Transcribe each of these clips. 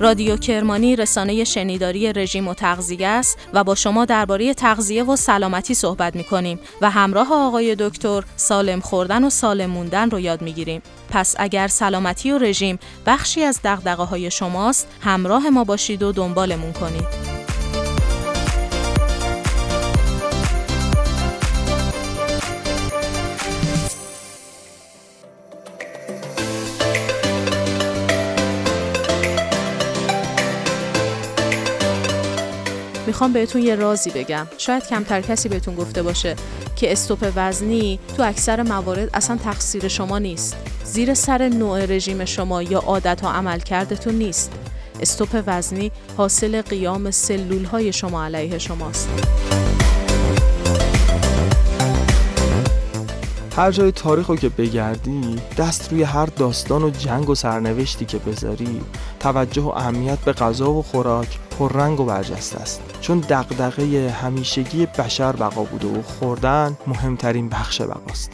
رادیو کرمانی رسانه شنیداری رژیم و تغذیه است و با شما درباره تغذیه و سلامتی صحبت می کنیم و همراه آقای دکتر سالم خوردن و سالم موندن رو یاد می گیریم. پس اگر سلامتی و رژیم بخشی از دغدغه های شماست همراه ما باشید و دنبالمون کنید. می‌خوام بهتون یه رازی بگم. شاید کمتر کسی بهتون گفته باشه که استوپ وزنی تو اکثر موارد اصلا تقصیر شما نیست. زیر سر نوع رژیم شما یا عادت و عمل کردتون نیست. استوپ وزنی حاصل قیام سلول های شما علیه شماست. هر جای تاریخ رو که بگردی دست روی هر داستان و جنگ و سرنوشتی که بذاری توجه و اهمیت به غذا و خوراک پررنگ و برجسته است. چون دغدغه همیشگی بشر بقا بوده و خوردن مهمترین بخش بقاست.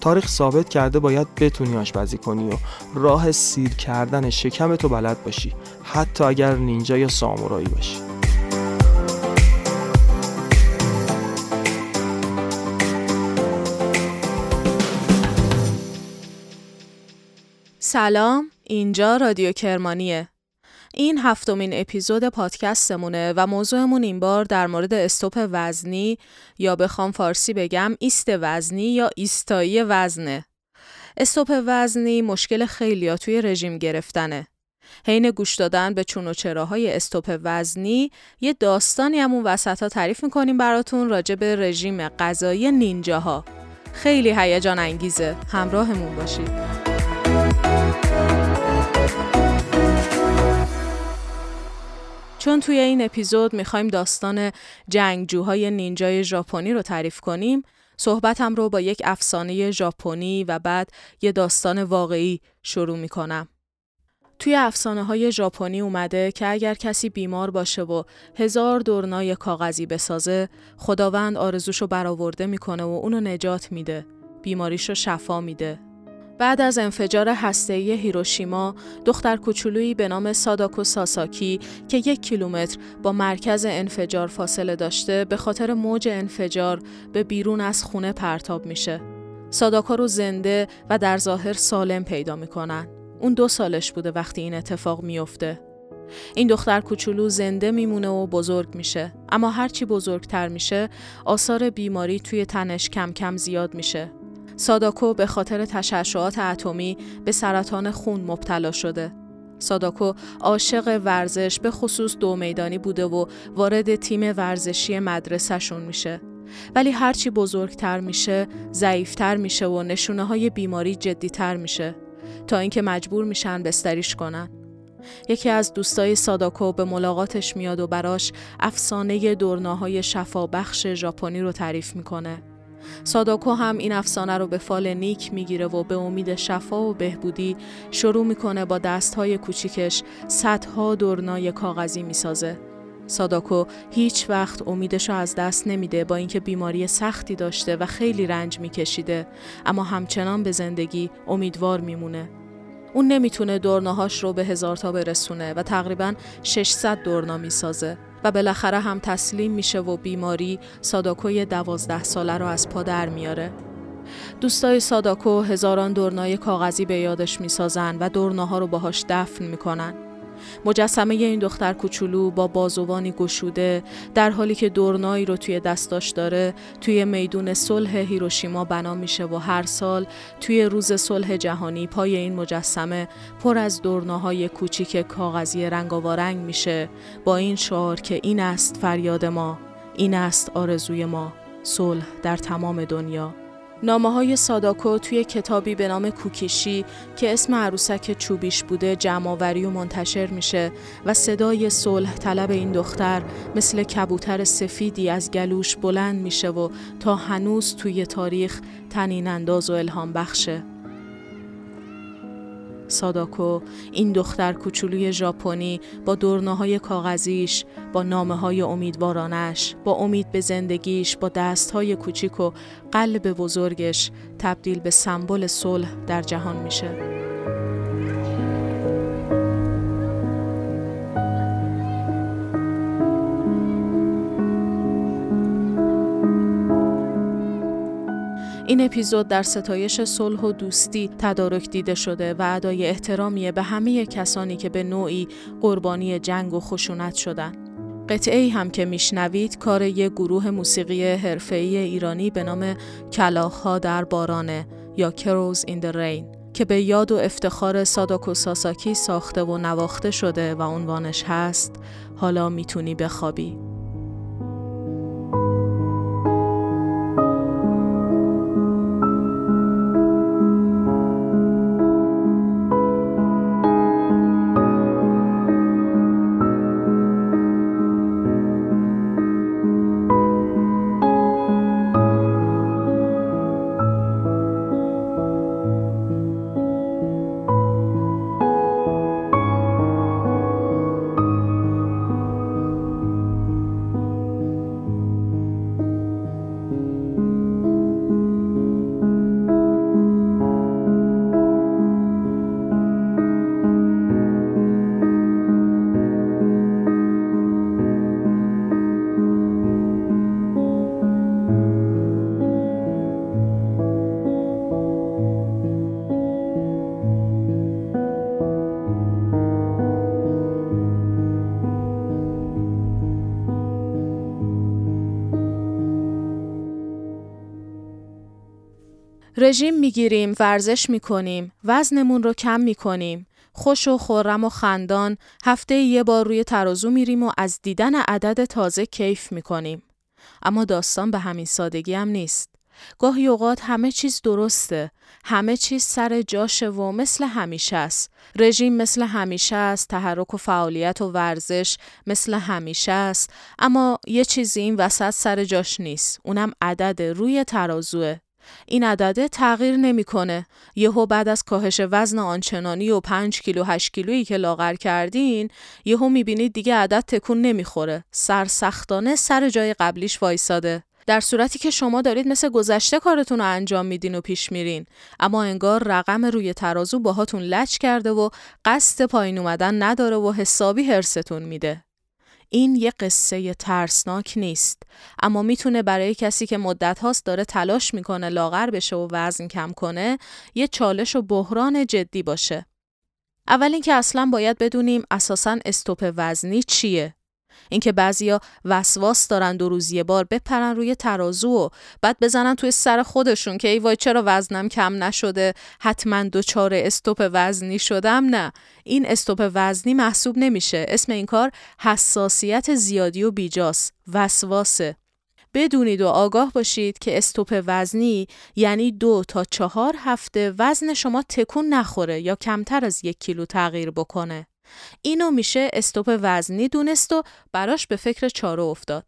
تاریخ ثابت کرده باید بتونی آشپزی کنی و راه سیر کردن شکم تو بلد باشی حتی اگر نینجا یا سامورایی باشی. سلام اینجا رادیو کرمانیه. این هفتمین اپیزود پادکستمونه و موضوعمون این بار در مورد استوپ وزنی یا بخوام فارسی بگم ایست وزنی یا ایستایی وزنه. استوپ وزنی مشکل خیلی توی رژیم گرفتنه. حین گوش دادن به چون و چراهای استوپ وزنی یه داستانی همون وسط ها تعریف می‌کنیم براتون راجع به رژیم غذایی نینجاها. خیلی هیجان انگیزه. همراهمون باشید. چون توی این اپیزود می‌خوایم داستان جنگجوهای نینجای ژاپنی رو تعریف کنیم، صحبتم رو با یک افسانه ژاپنی و بعد یه داستان واقعی شروع می‌کنم. توی افسانه های ژاپنی اومده که اگر کسی بیمار باشه و هزار دورنای کاغذی بسازه، خداوند آرزوشو برآورده می‌کنه و اونو نجات میده. بیماریشو شفا میده بعد از انفجار هسته‌ای هیروشیما، دختر کوچولویی به نام ساداکو ساساکی که یک کیلومتر با مرکز انفجار فاصله داشته به خاطر موج انفجار به بیرون از خونه پرتاب میشه. ساداکو رو زنده و در ظاهر سالم پیدا می‌کنن. اون دو سالش بوده وقتی این اتفاق میفته. این دختر کوچولو زنده میمونه و بزرگ میشه اما هرچی بزرگتر میشه آثار بیماری توی تنش کم کم زیاد میشه ساداکو به خاطر تشعشعات اتمی به سرطان خون مبتلا شده. ساداکو عاشق ورزش به خصوص دو میدانی بوده و وارد تیم ورزشی مدرسهشون میشه. ولی هرچی بزرگتر میشه، ضعیفتر میشه و نشونه های بیماری جدیتر میشه تا اینکه مجبور میشن بستریش کنن. یکی از دوستای ساداکو به ملاقاتش میاد و براش افسانه دورناهای شفابخش ژاپنی رو تعریف می‌کنه. ساداکو هم این افسانه رو به فال نیک می‌گیره و به امید شفا و بهبودی شروع می‌کنه با دستهای کوچیکش صدها دورنای کاغذی می‌سازه. ساداکو هیچ وقت امیدش رو از دست نمیده با اینکه بیماری سختی داشته و خیلی رنج میکشیده اما همچنان به زندگی امیدوار میمونه. اون نمی‌تونه دورناهاش رو به هزار تا برسونه و تقریبا 600 دورنا می‌سازه. و بالاخره هم تسلیم میشه و بیماری ساداکوی دوازده ساله رو از پا در میاره. دوستای ساداکو هزاران دورنای کاغذی به یادش می‌سازن و دورناها رو باهاش دفن می‌کنن. مجسمه این دختر کوچولو با بازوانی گشوده در حالی که دورنایی رو توی دستاش داره توی میدون صلح هیروشیما بنا میشه و هر سال توی روز صلح جهانی پای این مجسمه پر از دورناهای کوچیک کاغذی رنگاوارنگ میشه. با این شعار که این است فریاد ما این است آرزوی ما صلح در تمام دنیا. نامه های ساداکو توی کتابی به نام کوکیشی که اسم عروسک چوبیش بوده جمعآوری و منتشر میشه و صدای صلح طلب این دختر مثل کبوتر سفیدی از گلوش بلند میشه و تا هنوز توی تاریخ تنین انداز و الهام بخشه. ساداکو این دختر کوچولوی ژاپنی با دورناهای کاغذیش با نامه های امیدوارانش با امید به زندگیش با دست های کوچیک و قلب بزرگش تبدیل به سمبل صلح در جهان میشه. این اپیزود در ستایش صلح و دوستی تدارک دیده شده و ادای احترامی به همه کسانی که به نوعی قربانی جنگ و خشونت شدن. قطعه هم که میشنوید کار یک گروه موسیقی حرفه‌ای ایرانی به نام کلاخها در بارانه یا کروز این رین که به یاد و افتخار ساداکو ساساکی ساخته و نواخته شده و عنوانش هست حالا می‌تونی بخوابی. رژیم می‌گیریم، ورزش می‌کنیم، وزنمون رو کم می‌کنیم. خوش و خورم و خندان هفته یه بار روی ترازو میریم و از دیدن عدد تازه کیف می‌کنیم. اما داستان به همین سادگی هم نیست. گاهی اوقات همه چیز درسته. همه چیز سر جاشه و مثل همیشه است. رژیم مثل همیشه است، تحرک و فعالیت و ورزش مثل همیشه است، اما یه چیزی این وسط سر جاش نیست. اونم عدد روی ترازوه. این عدده تغییر نمی‌کنه. یهو بعد از کاهش وزن آنچنانی و 5 کیلو 8 کیلویی که لاغر کردین یهو می‌بینید دیگه عدد تکون نمی‌خوره. سرسختانه سر جای قبلیش وایساده. در صورتی که شما دارید مثل گذشته کارتون رو انجام میدین و پیش میرین. اما انگار رقم روی ترازو باهاتون لچ کرده و قصد پایین اومدن نداره و حسابی هرستون میده. این یه قصه ترسناک نیست اما می‌تونه برای کسی که مدت هاست داره تلاش می‌کنه لاغر بشه و وزن کم کنه یه چالش و بحران جدی باشه. اول اینکه اصلا باید بدونیم اساسا استوپ وزنی چیه. اینکه بعضیا وسواس دارن دو روز یه بار بپرن روی ترازو و بعد بزنن توی سر خودشون که ای وای چرا وزنم کم نشده حتما دوچار استوپ وزنی شدم. نه این استوپ وزنی محسوب نمیشه. اسم این کار حساسیت زیادی و بیجاس وسواسه. بدونید و آگاه باشید که استوپ وزنی یعنی دو تا چهار هفته وزن شما تکون نخوره یا کمتر از یک کیلو تغییر بکنه. اینو میشه استوپ وزنی دونست و براش به فکر چاره افتاد.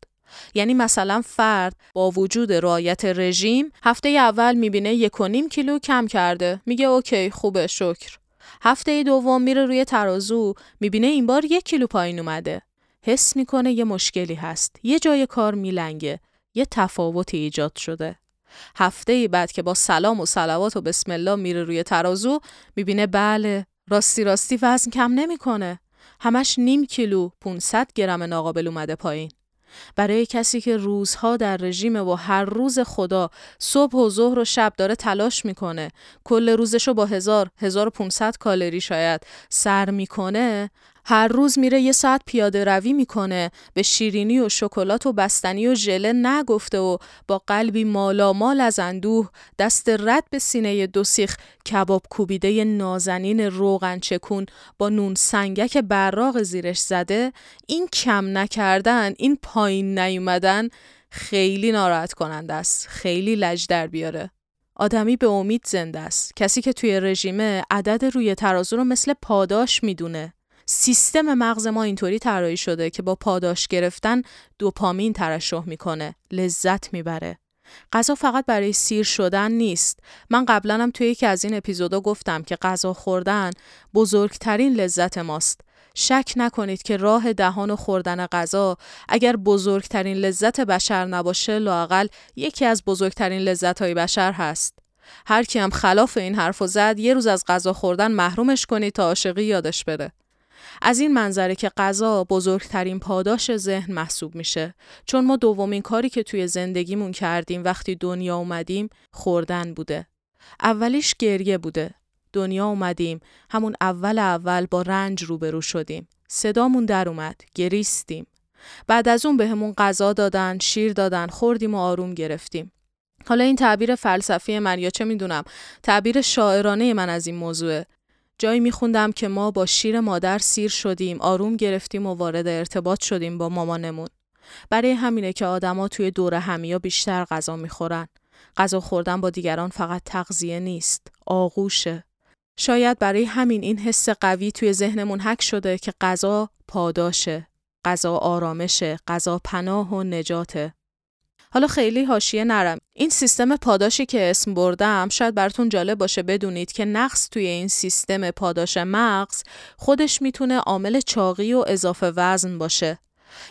یعنی مثلا فرد با وجود رعایت رژیم هفته اول می‌بینه یک و نیم کیلو کم کرده. میگه اوکی خوبه شکر. هفته دوم میره روی ترازو می‌بینه این بار یک کیلو پایین اومده. حس می‌کنه یه مشکلی هست. یه جای کار میلنگه. یه تفاوتی ایجاد شده. هفته بعد که با سلام و سلوات و بسم الله میره روی ترازو می‌بینه بله راستی راستی وزن کم نمی‌کنه. همش نیم کیلو 500 گرم ناقابل اومده پایین. برای کسی که روزها در رژیم و هر روز خدا صبح و ظهر و شب داره تلاش می‌کنه کل روزشو با هزار 1500 کالری شاید سر می‌کنه هر روز میره یه ساعت پیاده روی می‌کنه. به شیرینی و شکلات و بستنی و ژله نگفته و با قلبی مالامال از اندوه دست رد به سینه دو سیخ کباب کوبیده نازنین روغن چکون با نون سنگک براغ زیرش زده. این کم نکردن این پایین نیومدن خیلی ناراحت کننده است. خیلی لج در بیاره. آدمی به امید زنده است. کسی که توی رژیمه عدد روی ترازو رو مثل پاداش می‌دونه. سیستم مغز ما اینطوری طراحی شده که با پاداش گرفتن دوپامین ترشح می‌کنه لذت می‌بره. غذا فقط برای سیر شدن نیست. من قبلا هم توی یکی از این اپیزودا گفتم که غذا خوردن بزرگترین لذت ماست. شک نکنید که راه دهان و خوردن غذا اگر بزرگترین لذت بشر نباشه لاقل یکی از بزرگترین لذت های بشر هست. هر کی هم خلاف این حرف زد یه روز از غذا خوردن محرومش کنید تا عاشقی یادش بره. از این منظره که غذا بزرگترین پاداش ذهن محسوب میشه. چون ما دومین کاری که توی زندگیمون کردیم وقتی دنیا اومدیم خوردن بوده. اولیش گریه بوده. دنیا اومدیم همون اول اول با رنج روبرو شدیم. صدامون در اومد گریستیم. بعد از اون بهمون به غذا دادن شیر دادن خوردیم و آروم گرفتیم. حالا این تعبیر فلسفی من یا چه می‌دونم تعبیر شاعرانه من از این موضوعه. جایی میخوندم که ما با شیر مادر سیر شدیم آروم گرفتیم و وارد ارتباط شدیم با مامانمون. برای همینه که آدما توی دور همیا بیشتر غذا می‌خورن. غذا خوردن با دیگران فقط تغذیه نیست آغوشه. شاید برای همین این حس قوی توی ذهنمون حک شده که غذا پاداشه غذا آرامشه غذا پناه و نجاته. حالا خیلی حاشیه نرم. این سیستم پاداشی که اسم بردم شاید براتون جالب باشه بدونید که نقص توی این سیستم پاداش مغز خودش می‌تونه عامل چاقی و اضافه وزن باشه.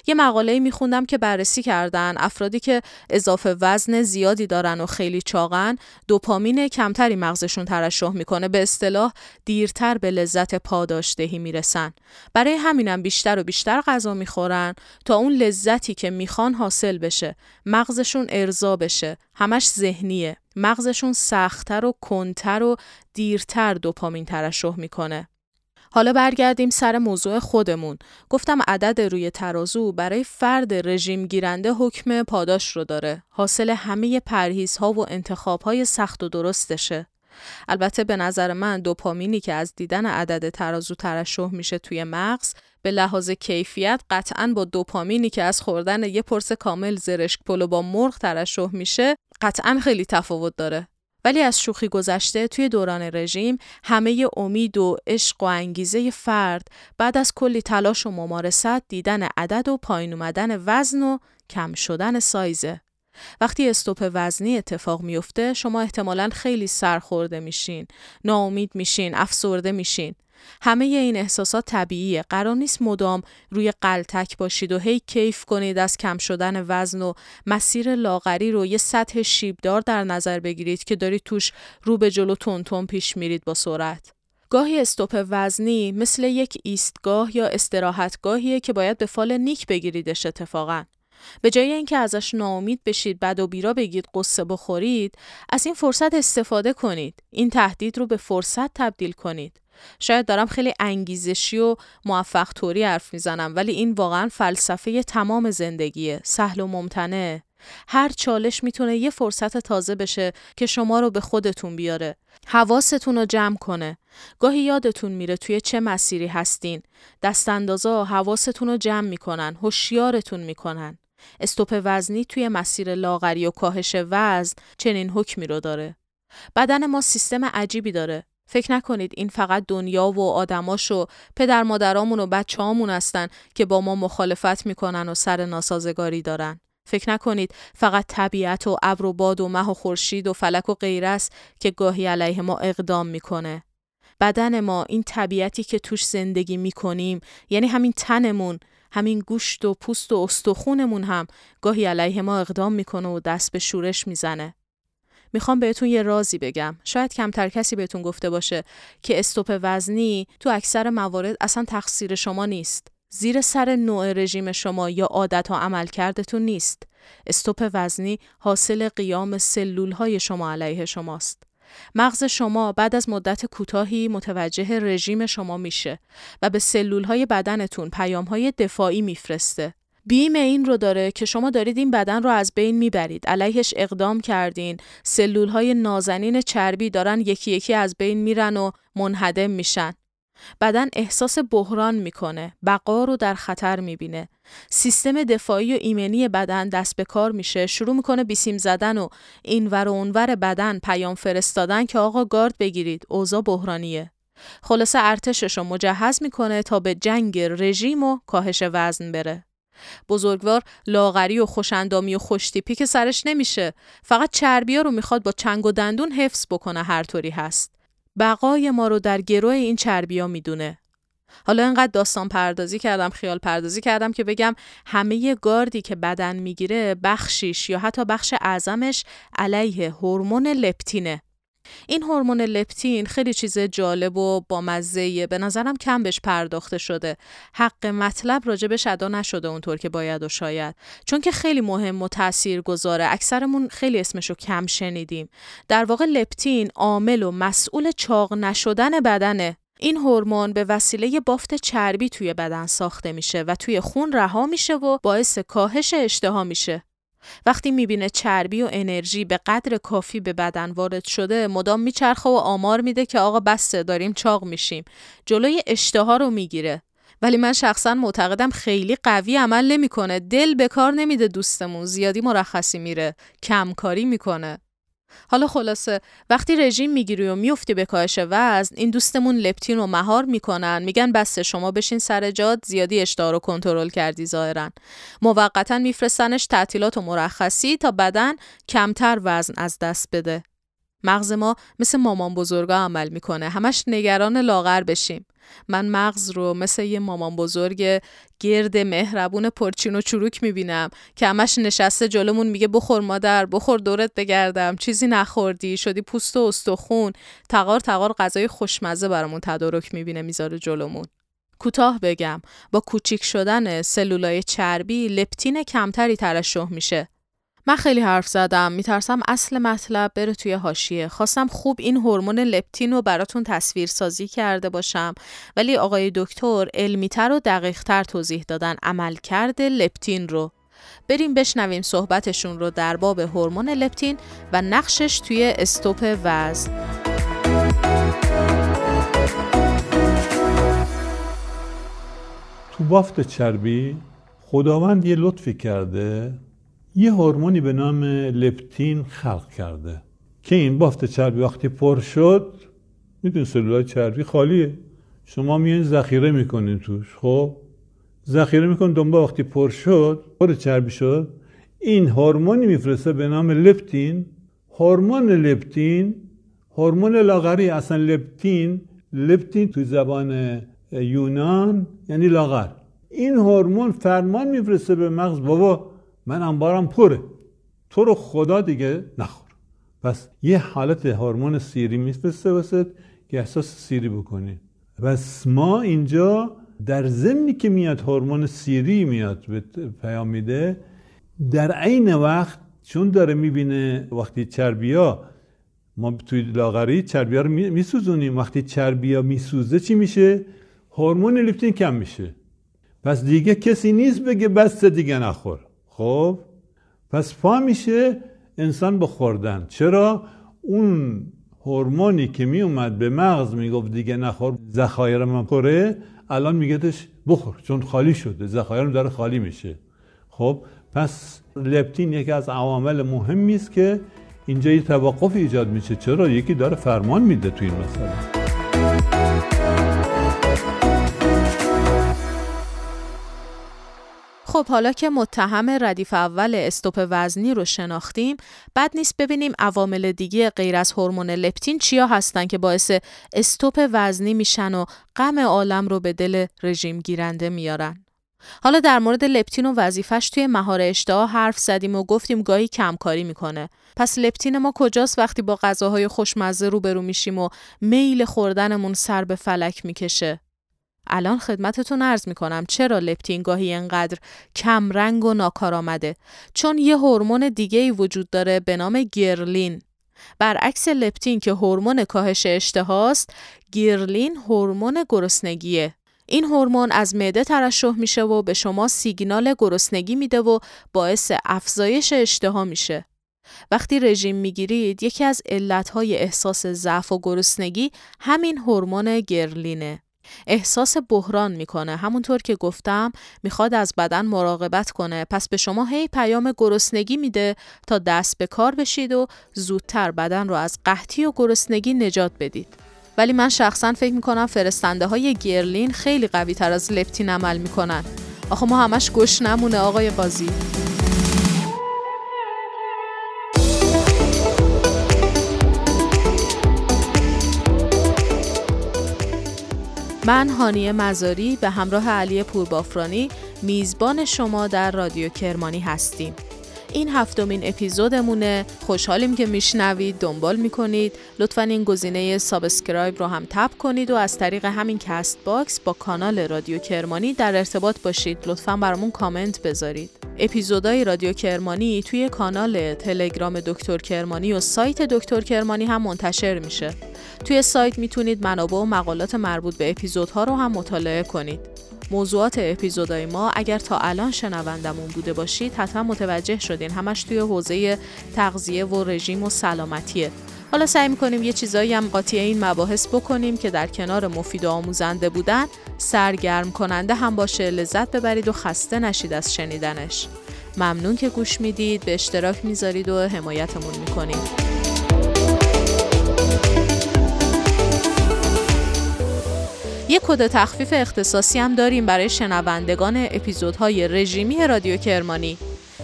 یه مقاله میخوندم که بررسی کردن. افرادی که اضافه وزن زیادی دارن و خیلی چاقن دوپامین کمتری مغزشون ترشح می‌کنه. به اصطلاح دیرتر به لذت پاداشدهی می‌رسن. برای همینم بیشتر و بیشتر غذا می‌خورن تا اون لذتی که می‌خوان حاصل بشه. مغزشون ارضا بشه. همش ذهنیه. مغزشون سختتر و کنتر و دیرتر دوپامین ترشح می‌کنه. حالا برگردیم سر موضوع خودمون. گفتم عدد روی ترازو برای فرد رژیم گیرنده حکم پاداش رو داره. حاصل همه پرهیزها و انتخابهای سخت و درستشه. البته به نظر من دوپامینی که از دیدن عدد ترازو ترشح میشه توی مغز به لحاظ کیفیت قطعا با دوپامینی که از خوردن یه پرس کامل زرشک پلو با مرغ ترشح میشه قطعا خیلی تفاوت داره. ولی از شوخی گذشته توی دوران رژیم همه امید و عشق و انگیزه فرد بعد از کلی تلاش و ممارست دیدن عدد و پایین اومدن وزن و کم شدن سایزه. وقتی استوپ وزنی اتفاق میفته شما احتمالا خیلی سرخورده میشین، ناامید میشین، افسرده میشین. همه این احساسات طبیعیه. قرار نیست مدام روی قلتک باشید و هی کیف کنید از کم شدن وزن و مسیر لاغری رو یه سطح شیبدار در نظر بگیرید که دارید توش رو به جلو تون پیش میرید با سرعت. گاهی استوپ وزنی مثل یک ایستگاه یا استراحتگاهیه که باید به فال نیک بگیریدش اتفاقا. به جای اینکه ازش ناامید بشید بد و بیرا بگید قصه بخورید از این فرصت استفاده کنید این تهدید رو به فرصت تبدیل کنید شاید دارم خیلی انگیزشی و موفق طوری حرف می‌زنم ولی این واقعا فلسفه تمام زندگیه سهل و ممتنه. هر چالش می‌تونه یه فرصت تازه بشه که شما رو به خودتون بیاره. حواستون رو جمع کنه. گاهی یادتون میره توی چه مسیری هستین. دستاندازا حواستون رو جمع می‌کنن هوشیارتون می‌کنن. استوپ وزنی توی مسیر لاغری و کاهش وزن چنین حکمی رو داره. بدن ما سیستم عجیبی داره. فکر نکنید این فقط دنیا و آدماش و پدر مادرامون و بچه هامون هستن که با ما مخالفت می‌کنن و سر ناسازگاری دارن. فکر نکنید فقط طبیعت و ابر و باد و مه و خورشید و فلک و غیر است که گاهی علیه ما اقدام می‌کنه. بدن ما این طبیعتی که توش زندگی می‌کنیم یعنی همین تنمون همین گوشت و پوست و استخونمون هم گاهی علیه ما اقدام می‌کنه و دست به شورش می‌زنه. می‌خوام بهتون یه رازی بگم. شاید کمتر کسی بهتون گفته باشه که استوپ وزنی تو اکثر موارد اصلا تقصیر شما نیست. زیر سر نوع رژیم شما یا عادت و عمل کردتون نیست. استوپ وزنی حاصل قیام سلول های شما علیه شماست. مغز شما بعد از مدت کوتاهی متوجه رژیم شما میشه و به سلول های بدنتون پیام های دفاعی میفرسته. بیم این رو داره که شما دارید این بدن رو از بین می‌برید. علیهش اقدام کردین. سلول های نازنین چربی دارن یکی یکی از بین میرن و منهدم میشن. بدن احساس بحران می‌کنه. بقا رو در خطر می‌بینه. سیستم دفاعی و ایمنی بدن دست به کار میشه. شروع می‌کنه بیسیم زدن و اینور و اونور بدن پیام فرستادن که آقا گارد بگیرید. اوضاع بحرانیه. خلاصه ارتشش رو مجهز می‌کنه تا به جنگ رژیم و کاهش وزن بره. بزرگوار لاغری و خوشندامی و خوشتیپی که سرش نمیشه. فقط چربیا رو می‌خواد با چنگ و دندون حفظ بکنه هر طوری هست. بقای ما رو در گروه این چربیا می‌دونه. حالا اینقدر داستان پردازی کردم خیال پردازی کردم که بگم همه گاردی که بدن می‌گیره بخشیش یا حتی بخش اعظمش علیه هورمون لپتینه این هورمون لپتین خیلی چیز جالب و با به نظرم کم بهش پرداخته شده. حق مطلب راجبش ادا نشده اونطور که باید و شاید. چون که خیلی مهم و تأثیر گذاره اکثرمون خیلی اسمشو کم شنیدیم. در واقع لپتین عامل و مسئول چاق نشدن بدنه. این هورمون به وسیله بافت چربی توی بدن ساخته میشه و توی خون رها میشه و باعث کاهش اشتها میشه. وقتی می‌بینه چربی و انرژی به قدر کافی به بدن وارد شده مدام میچرخه و آمار میده که آقا بسته داریم چاق میشیم. جلوی اشتها رو می‌گیره. ولی من شخصا معتقدم خیلی قوی عمل نمی‌کنه. دل به کار نمیده دوستمون. زیادی مرخصی میره. کمکاری می‌کنه. حالا خلاصه وقتی رژیم می‌گیری و میفتی به کاهش وزن این دوستمون لپتین رو مهار می‌کنن. میگن بس شما بشین سر جاد زیادی اشتها رو کنترل کردی ظاهرا. موقتا میفرستنش تعطیلات و مرخصی تا بدن کمتر وزن از دست بده. مغز ما مثل مامان بزرگا عمل می‌کنه. همش نگران لاغر بشیم. من مغز رو مثل یه مامان بزرگ گرد مهربون پرچین و چروک می‌بینم که همش نشسته جلومون میگه بخور مادر بخور دورت بگردم. چیزی نخوردی شدی پوست و استخون. تقار تقار غذای خوشمزه برامون تدارک می‌بینه می‌ذاره جلومون. کوتاه بگم با کوچیک شدن سلولای چربی لپتین کمتری ترشح میشه. من خیلی حرف زدم. میترسم اصل مطلب بره توی هاشیه خواستم خوب این هورمون لپتین رو براتون تصویر سازی کرده باشم. ولی آقای دکتر علمیتر و دقیقتر توضیح دادن عمل کرده لپتین رو. بریم بشنویم صحبتشون رو در باب هورمون لپتین و نقشش توی استوپ وزن. تو بافت چربی خداوند یه لطفی کرده؟ یه هورمونی به نام لپتین خلق کرده. که این بافت چربی وقتی پر شد میدون سلولای چربی خالیه. شما میان ذخیره می‌کنین توش خب؟ ذخیره میکن دنبال وقتی پر شد پر چربی شد این هورمونی میفرسته به نام لپتین هورمون لپتین هورمون لاغری اصلا لپتین لپتین تو زبان یونان یعنی لاغر. این هورمون فرمان میفرسته به مغز. بابا من انبارم پره. تو رو خدا دیگه نخور. پس یه حالت هورمون سیری میفرسته واسه که احساس سیری بکنی. پس ما اینجا در ضمنی که میاد هورمون سیری میاد به پیام میده در عین وقت چون داره می‌بینه وقتی چربیا ما توی لاغری چربیا رو میسوزونیم. وقتی چربیا میسوزه چی میشه؟ هورمون لیپتین کم میشه. پس دیگه کسی نیست بگه بس دیگه نخور. خب پس پا میشه انسان بخوردن چرا؟ اون هورمونی که می اومد به مغز می‌گفت دیگه نخور ذخایر من پره الان میگهش بخور چون خالی شده ذخایرم داره خالی میشه. خب پس لپتین یکی از عوامل مهمی است که اینجا یه توقف ایجاد میشه. چرا؟ یکی داره فرمان میده تو این مسئله. خب حالا که متهم ردیف اول استوپ وزنی رو شناختیم بد نیست ببینیم عوامل دیگه غیر از هورمون لپتین چیا هستن که باعث استوپ وزنی میشن و غم عالم رو به دل رژیم گیرنده میارن حالا در مورد لپتین و وظیفش توی مهار اشتها حرف زدیم و گفتیم گاهی کمکاری می‌کنه. پس لپتین ما کجاست وقتی با غذاهای خوشمزه روبرو میشیم و میل خوردنمون سر به فلک می‌کشه؟ الان خدمتتون ارز می‌کنم. چرا لپتین گاهی انقدر کم رنگ و ناکارآمده چون یه هورمون دیگه ای وجود داره به نام گیرلین برعکس لپتین که هورمون کاهش اشتهاست گیرلین هورمون گرسنگیه. این هورمون از معده ترشح میشه و به شما سیگنال گرسنگی میده و باعث افزایش اشتها میشه. وقتی رژیم می‌گیرید یکی از علتهای احساس ضعف و گرسنگی همین هورمون گرلینه. احساس بحران می‌کنه. همونطور که گفتم می‌خواد از بدن مراقبت کنه. پس به شما هی پیام گرسنگی میده تا دست به کار بشید و زودتر بدن رو از قحطی و گرسنگی نجات بدید. ولی من شخصا فکر می‌کنم فرستنده های گرلین خیلی قوی تر از لپتین عمل می‌کنن. آخه ما همش گشنمونه آقای قاضی. من هانیه مزاری به همراه علی پوربافرانی میزبان شما در رادیو کرمانی هستیم. این هفتمین اپیزودمونه. خوشحالیم که میشنوید. دنبال می‌کنید. لطفا این گزینه subscribe رو هم tap کنید و از طریق همین Castbox با کانال رادیو کرمانی در ارتباط باشید. لطفا برامون کامنت بذارید. اپیزودهای رادیو کرمانی توی کانال تلگرام دکتر کرمانی و سایت دکتر کرمانی هم منتشر میشه. توی سایت می‌تونید منابع و مقالات مربوط به اپیزودها رو هم مطالعه کنید. موضوعات اپیزودهای ما اگر تا الان شنوندمون بوده باشید حتما متوجه شدین همش توی حوزه تغذیه و رژیم و سلامتیه. حالا سعی می‌کنیم یه چیزایی هم قاطی این مباحث بکنیم که در کنار مفید و آموزنده بودن سرگرم کننده هم باشه. لذت ببرید و خسته نشید از شنیدنش. ممنون که گوش می‌دید به اشتراک می‌ذارید و حمایتمون می‌کنید. یک کد تخفیف اختصاصی هم داریم برای شنوندگان اپیزودهای رژیمی رادیو کرمانی.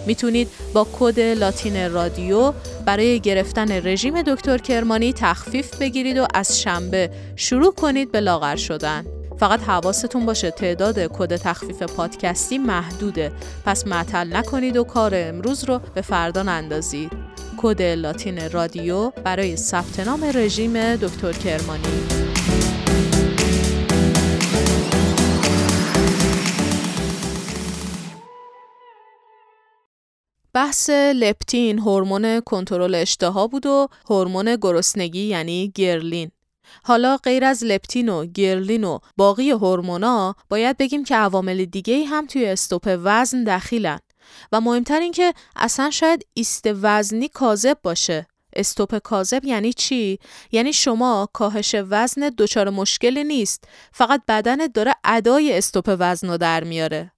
می‌تونید با کد لاتین رادیو برای گرفتن رژیم دکتر کرمانی تخفیف بگیرید و از شنبه شروع کنید به لاغر شدن. فقط حواستون باشه تعداد کد تخفیف پادکستی محدوده پس معطل نکنید و کار امروز رو به فردا نندازید. کد لاتین رادیو برای ثبت نام رژیم دکتر کرمانی بحث لپتین هورمون کنترل اشتها بود و هورمون گرسنگی یعنی گرلین. حالا غیر از لپتین و گرلین و باقی هورمونا باید بگیم که عوامل دیگه هم توی استوپ وزن دخیلن. و مهمتر این که اصلا شاید ایست وزنی کاذب باشه. استوپ کاذب یعنی چی؟ یعنی شما کاهش وزن دچار مشکلی نیست فقط بدنت داره ادای استوپ وزن رو در میاره.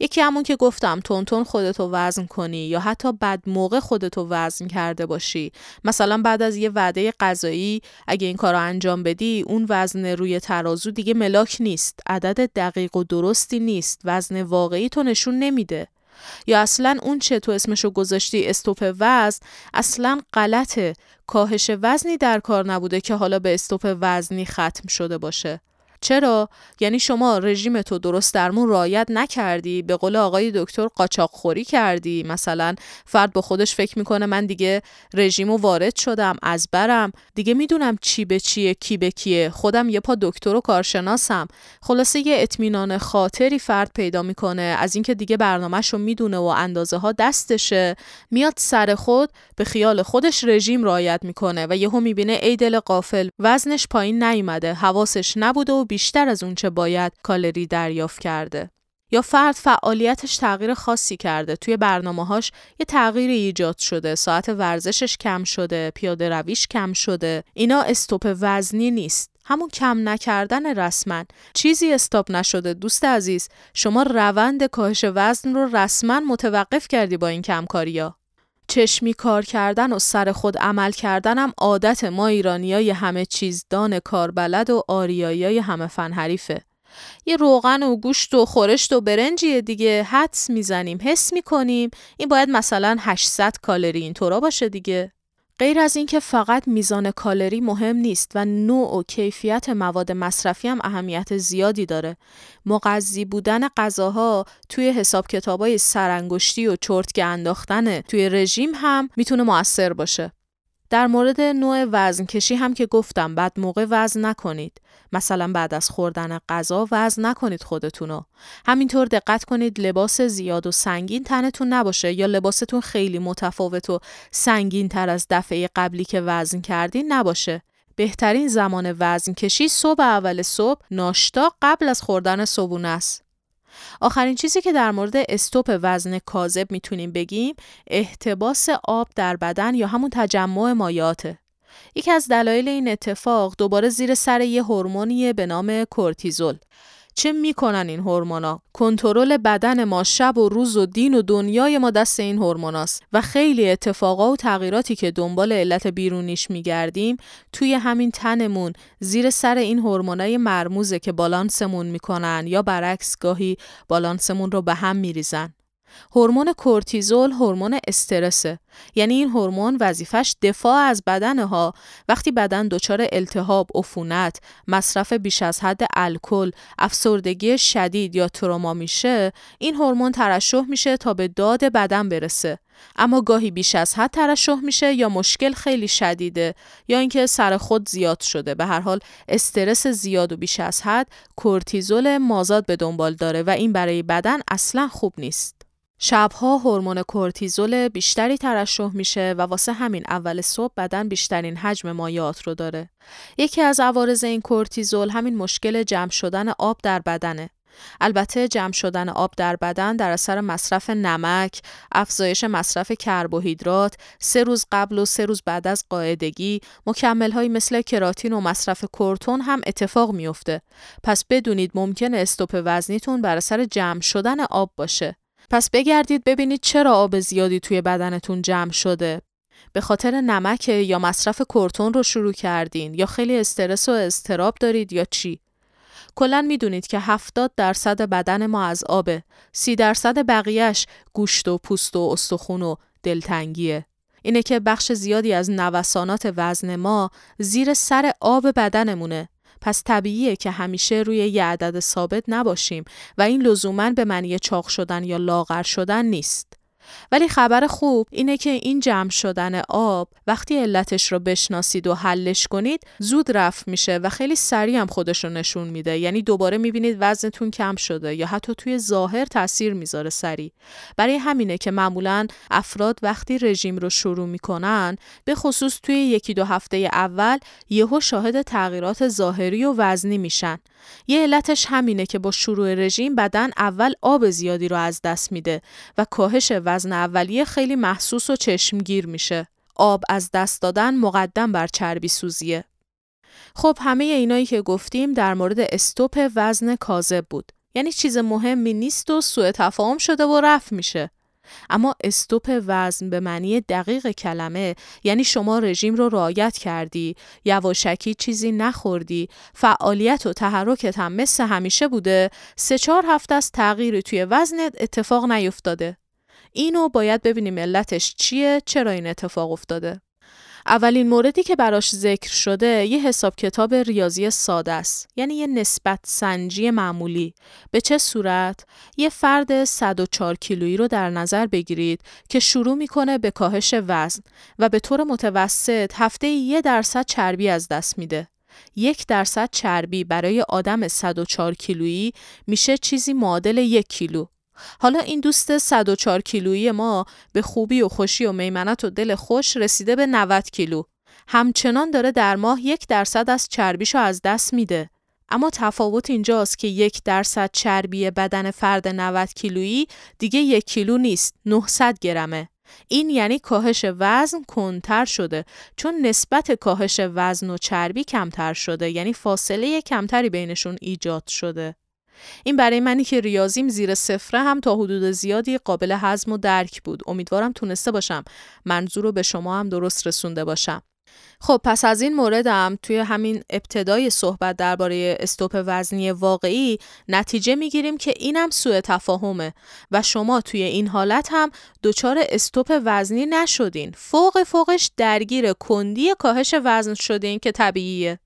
یکی همون که گفتم تون خودتو وزن کنی یا حتی بد موقع خودتو وزن کرده باشی. مثلا بعد از یه وعده غذایی اگه این کار رو انجام بدی اون وزن روی ترازو دیگه ملاک نیست. عدد دقیق و درستی نیست. وزن واقعی تو نشون نمیده. یا اصلا اون چه تو اسمشو گذاشتی استوپ وزن اصلا غلطه. کاهش وزنی در کار نبوده که حالا به استوپ وزنی ختم شده باشه. چرا؟ یعنی شما رژیم تو درست درمون رعایت نکردی به قول آقای دکتر قاچاق خوری کردی. مثلا فرد با خودش فکر می‌کنه من دیگه رژیم و وارد شدم از برم. دیگه می‌دونم چی به چیه کی به کیه. خودم یه پا دکتر و کارشناسم. خلاصه یه اطمینان خاطری فرد پیدا می‌کنه. از اینکه دیگه برنامهش رو می‌دونه و اندازه ها دستشه. میاد سر خود به خیال خودش رژیم رعایت می‌کنه و یهو می‌بینه ای دل قافل وزنش پایین نیومده حواسش نبوده و بیشتر از اونچه باید کالری دریافت کرده. یا فرد فعالیتش تغییر خاصی کرده. توی برنامه هاش یه تغییر ایجاد شده. ساعت ورزشش کم شده پیاده رویش کم شده. اینا استوپ وزنی نیست. همون کم نکردن رسما چیزی استاپ نشده. دوست عزیز شما روند کاهش وزن رو رسما متوقف کردی با این کمکاریا چشمی کار کردن و سر خود عمل کردن هم عادت ما ایرانیای همه چیز دان کاربلد و آریایی همه فن حریفه. یه روغن و گوشت و خورشت و برنجیه دیگه حدس می‌زنیم حس می‌کنیم این باید مثلا 800 کالری اینطورا باشه دیگه غیر از اینکه فقط میزان کالری مهم نیست و نوع و کیفیت مواد مصرفی هم اهمیت زیادی داره. مغذی بودن غذاها توی حساب کتابای سرانگشتی و چرتگه انداختن توی رژیم هم می‌تونه موثر باشه. در مورد نوع وزن کشی هم که گفتم بعد موقع وزن نکنید. مثلا بعد از خوردن غذا وزن نکنید خودتونو. همینطور دقت کنید لباس زیاد و سنگین تنتون نباشه یا لباستون خیلی متفاوت و سنگین تر از دفعه قبلی که وزن کردین نباشه. بهترین زمان وزن کشی صبح اول صبح ناشتا قبل از خوردن صبحونه است. آخرین چیزی که در مورد استوپ وزن کاذب می‌تونیم بگیم احتباس آب در بدن یا همون تجمع مایاته. یکی از دلایل این اتفاق دوباره زیر سر یه هورمونیه به نام کورتیزول. چه می‌کنن این هورمونا؟ کنترل بدن ما شب و روز و دین و دنیای ما دست این هورموناست و خیلی اتفاقا و تغییراتی که دنبال علت بیرونیش میگردیم توی همین تنمون زیر سر این هورمونای مرموزه که بالانسمون می‌کنن یا برعکس گاهی بالانسمون رو به هم میریزن. هورمون کورتیزول هورمون استرسه. یعنی این هورمون وظیفش دفاع از بدنه ها وقتی بدن دچار التهاب عفونت مصرف بیش از حد الکل افسردگی شدید یا تروما میشه این هورمون ترشح میشه تا به داد بدن برسه. اما گاهی بیش از حد ترشح میشه یا مشکل خیلی شدیده یا اینکه سر خود زیاد شده. به هر حال استرس زیاد و بیش از حد کورتیزول مازاد به دنبال داره و این برای بدن اصلا خوب نیست. شبها هورمون کورتیزول بیشتری ترشح میشه و واسه همین اول صبح بدن بیشترین حجم مایعات رو داره. یکی از عوارض این کورتیزول همین مشکل جمع شدن آب در بدنه. البته جمع شدن آب در بدن در اثر مصرف نمک، افزایش مصرف کربوهیدرات، سه روز قبل و سه روز بعد از قاعدگی، مکملهایی مثل کراتین و مصرف کورتون هم اتفاق میافته. پس بدونید ممکنه استوپ وزنیتون بر اثر جمع شدن آب باشه. پس بگردید ببینید چرا آب زیادی توی بدنتون جمع شده. به خاطر نمک یا مصرف کورتون رو شروع کردین یا خیلی استرس و استراب دارید یا چی؟ کلا می‌دونید که 70 درصد بدن ما از آبه. 30 درصد بقیهش گوشت و پوست و استخون و دلتنگیه. اینه که بخش زیادی از نوسانات وزن ما زیر سر آب بدنمونه پس طبیعیه که همیشه روی یه عدد ثابت نباشیم و این لزوما به معنی چاق شدن یا لاغر شدن نیست. ولی خبر خوب اینه که این جمع شدن آب وقتی علتش رو بشناسید و حلش کنید زود رفت میشه و خیلی سریع هم خودش رو نشون میده. یعنی دوباره می‌بینید وزنتون کم شده یا حتی توی ظاهر تاثیر می‌ذاره سریع. برای همینه که معمولا افراد وقتی رژیم رو شروع می‌کنن به خصوص توی یکی دو هفته اول یهو شاهد تغییرات ظاهری و وزنی میشن. یه علتش همینه که با شروع رژیم بدن اول آب زیادی رو از دست میده و کاهش وزن اولیه خیلی محسوس و چشمگیر میشه. آب از دست دادن مقدم بر چربی سوزیه. خب همه اینایی که گفتیم در مورد استوپ وزن کاذب بود. یعنی چیز مهمی نیست و سوء تفاهم شده و رفت میشه. اما استوپ وزن به معنی دقیق کلمه یعنی شما رژیم رو رعایت کردی یواشکی چیزی نخوردی فعالیت و تحرکت هم مثل همیشه بوده سه چهار هفته از تغییری توی وزنت اتفاق نیفتاده. اینو باید ببینیم علتش چیه چرا این اتفاق افتاده؟ اولین موردی که براش ذکر شده یه حساب کتاب ریاضی ساده است. یعنی یه نسبت سنجی معمولی. به چه صورت؟ یه فرد 104 کیلویی رو در نظر بگیرید که شروع می‌کنه به کاهش وزن و به طور متوسط هفته یه درصد چربی از دست میده. یک درصد چربی برای آدم 104 کیلویی میشه چیزی معادل یک کیلو. حالا این دوست 104 کیلویی ما به خوبی و خوشی و میمنت و دل خوش رسیده به 90 کیلو. همچنان داره در ماه یک درصد از چربیشو از دست میده. اما تفاوت اینجاست که یک درصد چربی بدن فرد 90 کیلویی دیگه یک کیلو نیست 900 گرمه. این یعنی کاهش وزن کنتر شده چون نسبت کاهش وزن و چربی کمتر شده یعنی فاصله کمتری بینشون ایجاد شده. این برای منی که ریاضیم زیر صفره هم تا حدود زیادی قابل هضم و درک بود. امیدوارم تونسته باشم منظور رو به شما هم درست رسونده باشم. خب پس از این موردم توی همین ابتدای صحبت درباره استوپ وزنی واقعی نتیجه می‌گیریم که اینم سوء تفاهمه و شما توی این حالت هم دچار استوپ وزنی نشدین فوق فوقش درگیر کندی کاهش وزن شدین که طبیعیه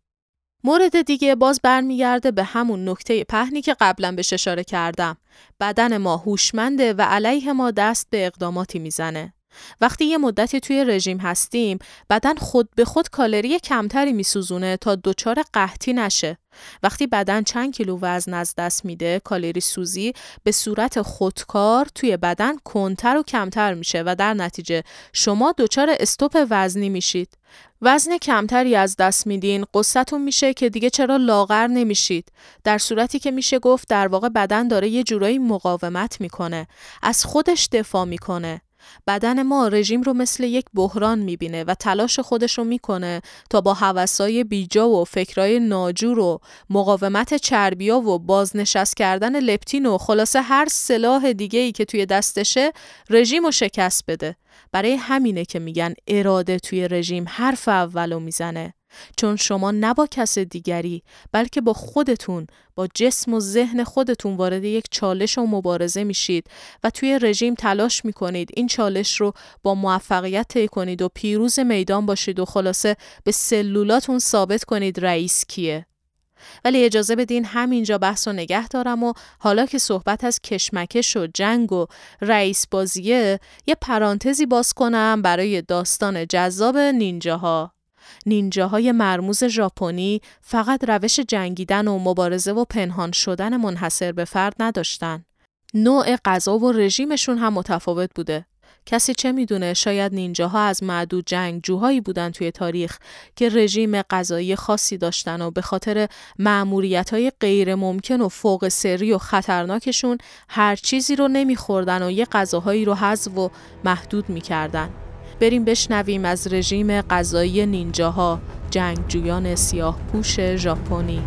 مورد دیگه باز برمیگرده به همون نکته پهنی که قبلا بهش اشاره کردم. بدن ما هوشمنده و علیه ما دست به اقداماتی می‌زنه. وقتی یه مدتی توی رژیم هستیم بدن خود به خود کالری کمتری میسوزونه تا دچار قحطی نشه. وقتی بدن چند کیلو وزن از دست میده کالری سوزی به صورت خودکار توی بدن کنتر و کمتر میشه و در نتیجه شما دچار استوپ وزنی میشید. وزن کمتری از دست میدین قصتون میشه که دیگه چرا لاغر نمیشید. در صورتی که میشه گفت در واقع بدن داره یه جورایی مقاومت می‌کنه از خودش دفاع می‌کنه. بدن ما رژیم رو مثل یک بحران می‌بینه و تلاش خودش رو می‌کنه تا با حوثای بیجا و فکرای ناجور و مقاومت چربیا و بازنشست کردن لپتین و خلاصه هر سلاح دیگه ای که توی دستشه رژیم رو شکست بده. برای همینه که میگن اراده توی رژیم حرف اولو می‌زنه. چون شما نه با کس دیگری بلکه با خودتون با جسم و ذهن خودتون وارد یک چالش و مبارزه میشید و توی رژیم تلاش می‌کنید این چالش رو با موفقیت طی کنید و پیروز میدان باشید و خلاصه به سلولاتون ثابت کنید رئیس کیه. ولی اجازه بدین همینجا بحث و نگه دارم و حالا که صحبت از کشمکش و جنگ و رئیس بازیه یه پرانتزی باز کنم برای داستان جذاب نینجاها. نینجاهای مرموز ژاپنی فقط روش جنگیدن و مبارزه و پنهان شدن منحصر به فرد نداشتن. نوع غذا و رژیمشون هم متفاوت بوده. کسی چه می‌دونه شاید نینجاها از معدود جنگجوهایی بودن توی تاریخ که رژیم غذایی خاصی داشتن و به خاطر معمولیت های غیر ممکن و فوق سری و خطرناکشون هر چیزی رو نمیخوردن و یه غذاهایی رو حذف و محدود می‌کردن. بریم بشنویم از رژیم غذایی نینجاها جنگجویان سیاه پوش ژاپنی.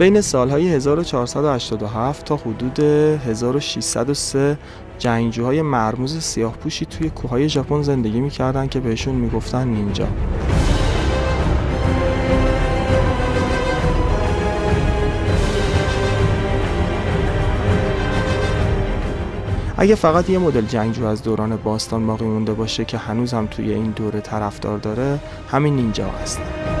بین سالهای 1487 تا حدود 1603 جنگجوهای مرموز سیاه پوشی توی کوههای ژاپن زندگی می‌کردن که بهشون می‌گفتن نینجا. اگه فقط یه مدل جنگجو از دوران باستان باقی مونده باشه که هنوز هم توی این دوره طرفدار داره همین نینجا هستن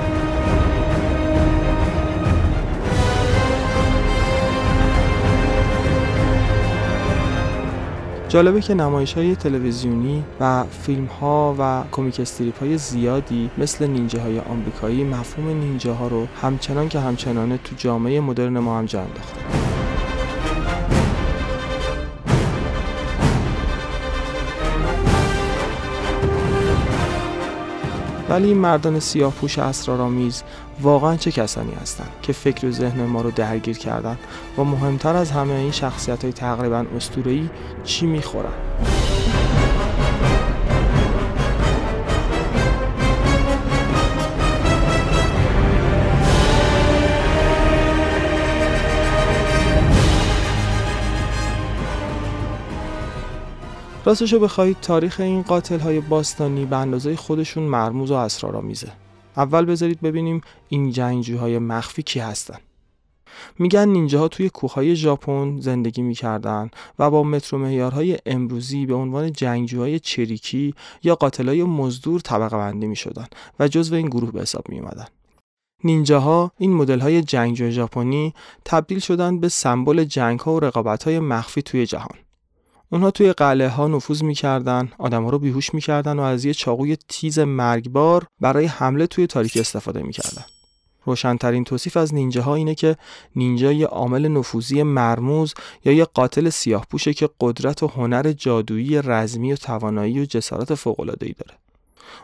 جالبه که نمایش های تلویزیونی و فیلم ها و کمیک استریپ های زیادی مثل نینجا های آمریکایی مفهوم نینجا ها رو همچنان که همچنانه تو جامعه مدرن ما هم جا انداختن ولی این مردان سیاه پوش اسرارآمیز واقعا چه کسانی هستند که فکر و ذهن ما رو درگیر کردن و مهمتر از همه این شخصیت های تقریبا اسطوره‌ای چی می‌خورن؟ راستشو بخواید تاریخ این قاتل های باستانی به اندازه خودشون مرموز و اسرارآمیزه اول بذارید ببینیم این جنگجوهای مخفی کی هستن میگن نینجاها توی کوههای ژاپن زندگی می‌کردن و با مترو معیارهای امروزی به عنوان جنگجوهای چریکی یا قاتلای مزدور طبقه بندی می‌شدن و جزو این گروه به حساب می اومدن. نینجاها این مدل های جنگجو ژاپنی تبدیل شدن به سمبل جنگ ها و رقابت های مخفی توی جهان. اونها توی قلعه ها نفوذ می‌کردن آدم ها رو بیهوش می‌کردن و از یه چاقوی تیز مرگبار برای حمله توی تاریکی استفاده می‌کردن روشنترین توصیف از نینجاها اینه که نینجا یه عامل نفوذی مرموز یا یه قاتل سیاه پوشه که قدرت و هنر جادویی رزمی و توانایی و جسارت فوق‌العاده‌ای داره.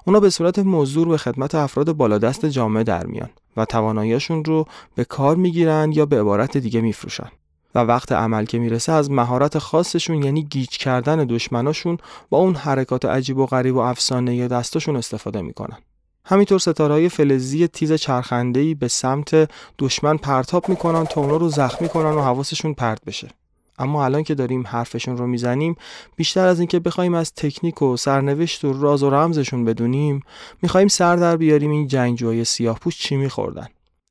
اونا به صورت مزدور به خدمت افراد بالادست جامعه در میان و تواناییشون رو به کار می‌گیرن یا به عبارت دیگه میفروشن. و وقت عمل که می‌رسه از مهارت خاصشون یعنی گیج کردن دشمناشون با اون حرکات عجیب و غریب و افسانه دستاشون استفاده می‌کنن. همینطور ستارهای فلزی تیز چرخندهی به سمت دشمن پرتاب می‌کنن تا اونا رو زخمی کنن و حواسشون پرت بشه. اما الان که داریم حرفشون رو می‌زنیم بیشتر از اینکه بخوایم از تکنیک و سرنوشت و راز و رمزشون بدونیم می‌خوایم سر در بیاریم این جنگجوهای سیاه پوش چی میخوردن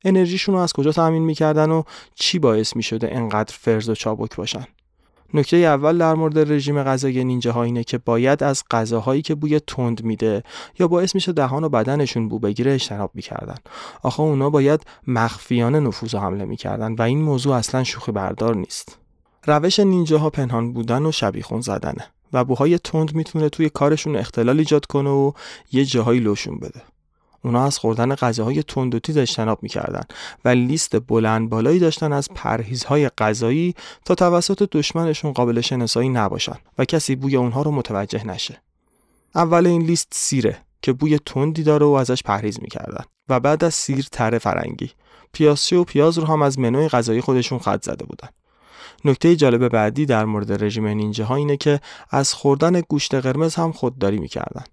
انرژیشون رو از کجا تامین می‌کردن و چی باعث می‌شده انقدر فرز و چابک باشن؟ نکته اول در مورد رژیم غذایی نینجاها اینه که باید از غذاهایی که بوی تند میده یا باعث میشه دهان و بدنشون بو بگیره اجتناب می‌کردن. آخه اونا باید مخفیانه نفوذ و حمله می‌کردن و این موضوع اصلا شوخی بردار نیست. روش نینجاها پنهان بودن و شبیخون زدنه و بوهای تند می‌تونه توی کارشون اختلال ایجاد کنه و یه جاهایی لوشون بده. اونا از خوردن غذاهای تیز اجتناب می‌کردن و لیست بلند بالایی داشتن از پرهیزهای غذایی تا توسط دشمنشون قابل شناسایی نباشن و کسی بوی اونها رو متوجه نشه. اول این لیست سیره که بوی تندی داره و ازش پرهیز می‌کردن و بعد از سیر تره فرنگی پیازچه و پیاز رو هم از منوی غذایی خودشون خط زده بودن. نکته جالب بعدی در مورد رژیم نینجاها اینه که از خوردن گوشت قرمز هم خودداری می‌کردن.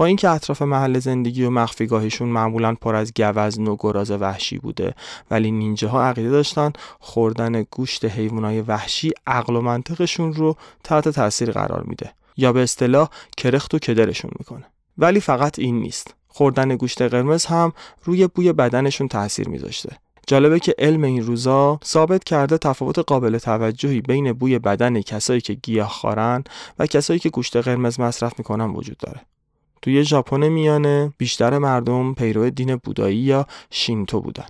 با اینکه اطراف محل زندگی و مخفیگاهشون معمولا پر از گوزن و گراز وحشی بوده ولی نینجاها عقیده داشتن خوردن گوشت حیوانات وحشی عقل و منطقشون رو تحت تاثیر قرار میده یا به اصطلاح کرخت و کدرشون می‌کنه. ولی فقط این نیست. خوردن گوشت قرمز هم روی بوی بدنشون تاثیر میذاشته. جالبه که علم این روزا ثابت کرده تفاوت قابل توجهی بین بوی بدن کسایی که گیاه خارن و کسایی که گوشت قرمز مصرف می‌کنن وجود داره. توی ژاپن میانه بیشتر مردم پیرو دین بودایی یا شینتو بودن.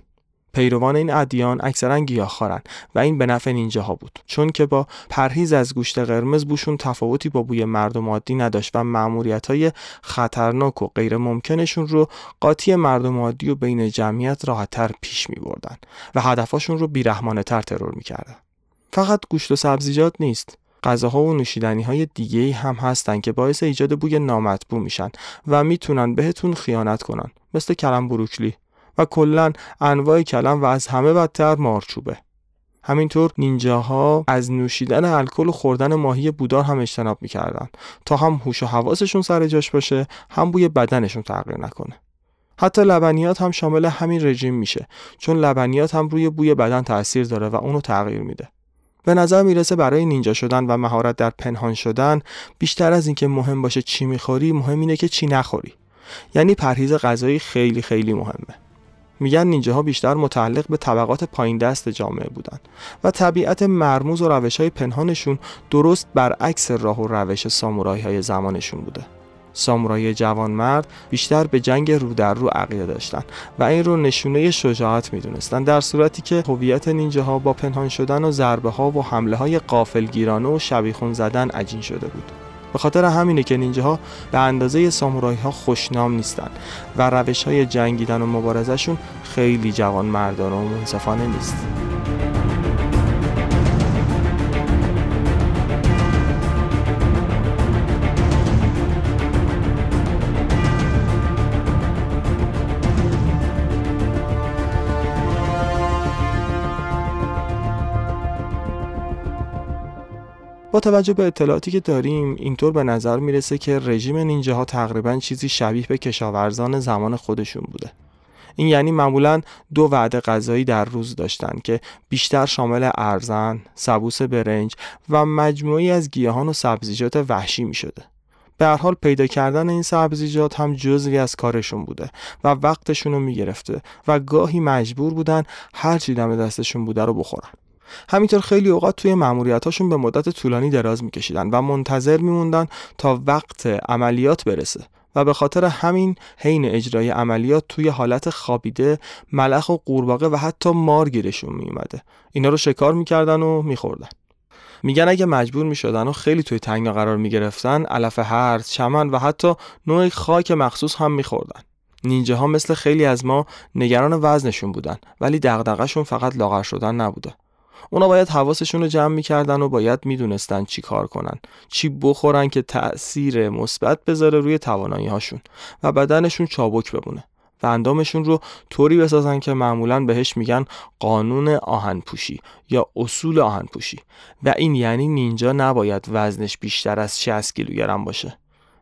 پیروان این ادیان اکثرا گیاهخوارن و این به نفع نینجاها بود چون که با پرهیز از گوشت قرمز بوشون تفاوتی با بوی مردم عادی نداشت و معمولیت های خطرناک و غیر ممکنشون رو قاطی مردم عادی و بین جمعیت راحتتر پیش می بردن و هدفاشون رو بیرحمانه تر ترور می‌کردن فقط گوشت و سبزیجات نیست غذاها و نوشیدنی های دیگه هم هستن که باعث ایجاد بوی نامطبوع میشن و می‌تونن بهتون خیانت کنن مثل کلم بروکلی. و کلا انواع کلم و از همه بدتر مارچوبه. همینطور نینجاها از نوشیدن الکل و خوردن ماهی بودار هم اجتناب می‌کردن تا هم هوش و حواسشون سر جاش باشه هم بوی بدنشون تغییر نکنه. حتی لبنیات هم شامل همین رژیم میشه چون لبنیات هم روی بوی بدن تاثیر داره و اونو تغییر میده. به نظر می‌رسه برای نینجا شدن و مهارت در پنهان شدن بیشتر از اینکه مهم باشه چی می‌خوری مهم اینه که چی نخوری. یعنی پرهیز غذایی خیلی خیلی مهمه. میگن نینجاها بیشتر متعلق به طبقات پایین دست جامعه بودن و طبیعت مرموز و روش های پنهانشون درست برعکس راه و روش سامورایی های زمانشون بوده. سامورایی جوانمرد بیشتر به جنگ رو در رو عقیده داشتن و این رو نشونه شجاعت می‌دونستن در صورتی که هویت نینجاها با پنهان شدن و ضربه ها و حمله های قافلگیرانه و شبیخون زدن عجین شده بود. به خاطر همینه که نینجاها به اندازه سامورایی ها خوشنام نیستن و روش های جنگیدن و مبارزشون خیلی جوان مردان و منصفانه نیست. توجه به اطلاعاتی که داریم اینطور به نظر می‌رسه که رژیم نینجاها تقریبا چیزی شبیه به کشاورزان زمان خودشون بوده این یعنی معمولا دو وعده غذایی در روز داشتن که بیشتر شامل ارزن، سبوس برنج و مجموعی از گیاهان و سبزیجات وحشی می شده. به هر حال پیدا کردن این سبزیجات هم جزوی از کارشون بوده و وقتشون رو می گرفته و گاهی مجبور بودن هر چی دم دستشون بوده رو بخورن. همینطور خیلی اوقات توی هاشون به مدت طولانی دراز میکشیدن و منتظر میموندن تا وقت عملیات برسه و به خاطر همین حین اجرای عملیات توی حالت خوابیده ملخ و قورباغه و حتی مار گیرشون میومده اینا رو شکار می‌کردن و میخوردن. میگن اگه مجبور می‌شدن و خیلی توی تنگنا قرار می‌گرفتن علف هرز چمن و حتی نوع خاک مخصوص هم میخوردن. نینجاها مثل خیلی از ما نگران وزنشون بودن ولی دغدغه‌شون فقط لاغر شدن نبوده. اونا باید حواسشون رو جمع می‌کردن و باید می‌دونستن چی کار کنن. چی بخورن که تأثیر مثبت بذاره روی توانایی هاشون و بدنشون چابک بمونه. و اندامشون رو طوری بسازن که معمولا بهش میگن قانون آهنپوشی یا اصول آهنپوشی. و این یعنی نینجا نباید وزنش بیشتر از 60 کیلوگرم باشه.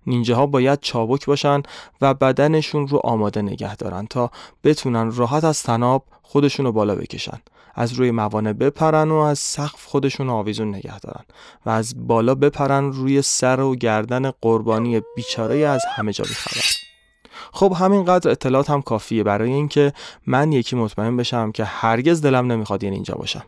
نینجاها باید چابک باشن و بدنشون رو آماده نگه دارن تا بتونن راحت از تناب خودشون رو بالا بکشن. از روی موانع بپرن و از سقف خودشون آویزون نگه دارن و از بالا بپرن روی سر و گردن قربانی بیچاره از همه جا بیخبر. خب همینقدر اطلاعات هم کافیه برای اینکه من یکی مطمئن بشم که هرگز دلم نمی‌خواد یعنی اینجا باشم.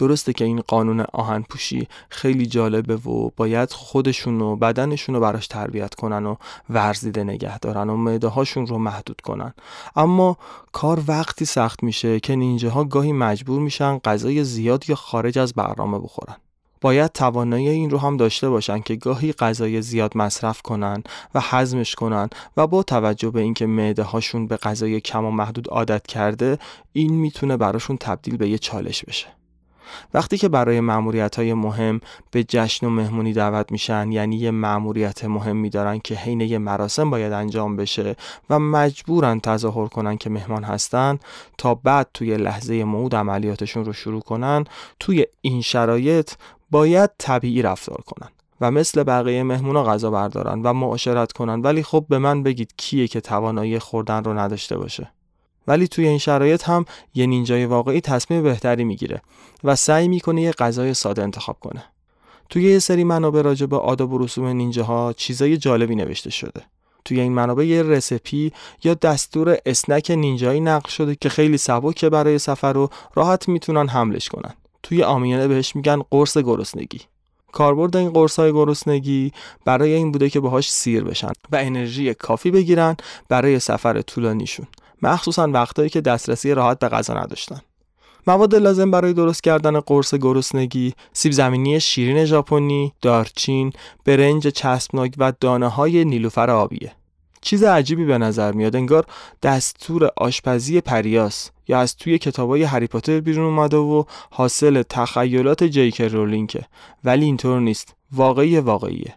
درسته که این قانون آهن پوشی خیلی جالبه و باید خودشون و بدنشون رو براش تربیت کنن و ورزیده نگه دارن و معده هاشون رو محدود کنن. اما کار وقتی سخت میشه که نینجاها گاهی مجبور میشن غذای زیاد یا خارج از برنامه بخورن. باید توانایی این رو هم داشته باشن که گاهی غذای زیاد مصرف کنن و هضمش کنن و با توجه به اینکه معده هاشون به غذای کم و محدود عادت کرده این می‌تونه براشون تبدیل به یه چالش بشه. وقتی که برای معمولیت های مهم به جشن و مهمونی دعوت میشن یعنی یه معمولیت مهمی دارن که حین یه مراسم باید انجام بشه و مجبورن تظاهر کنن که مهمان هستن تا بعد توی لحظه موعود عملیاتشون رو شروع کنن توی این شرایط باید طبیعی رفتار کنن و مثل بقیه مهمونا غذا بردارن و معاشرت کنن. ولی خب به من بگید کیه که توانایی خوردن رو نداشته باشه؟ ولی توی این شرایط هم یه نینجای واقعی تصمیم بهتری می‌گیره و سعی می‌کنه یه غذای ساده انتخاب کنه. توی یه سری منابع راجع به آداب و رسوم نینجاها چیزای جالبی نوشته شده. توی این منابع یه رسپی یا دستور اسنک نینجایی نقل شده که خیلی سبکه برای سفر و راحت می‌تونن حملش کنن. توی آمیانه بهش میگن قرص گرسنگی. کاربرد این قرص های گرسنگی برای این بوده که باهاش سیر بشن و انرژی کافی بگیرن برای سفر طولانیشون. مخصوصا وقتایی که دسترسی راحت به غذا نداشتن. مواد لازم برای درست کردن قرص گرسنگی سیب زمینی شیرین ژاپنی، دارچین، برنج چسبناک و دانه های نیلوفر آبیه. چیز عجیبی به نظر میاد انگار دستور آشپزی پریاس یا از توی کتابای هری پاتر بیرون اومده و حاصل تخیلات جیک رولینگه. ولی اینطور نیست. واقعی واقعیه.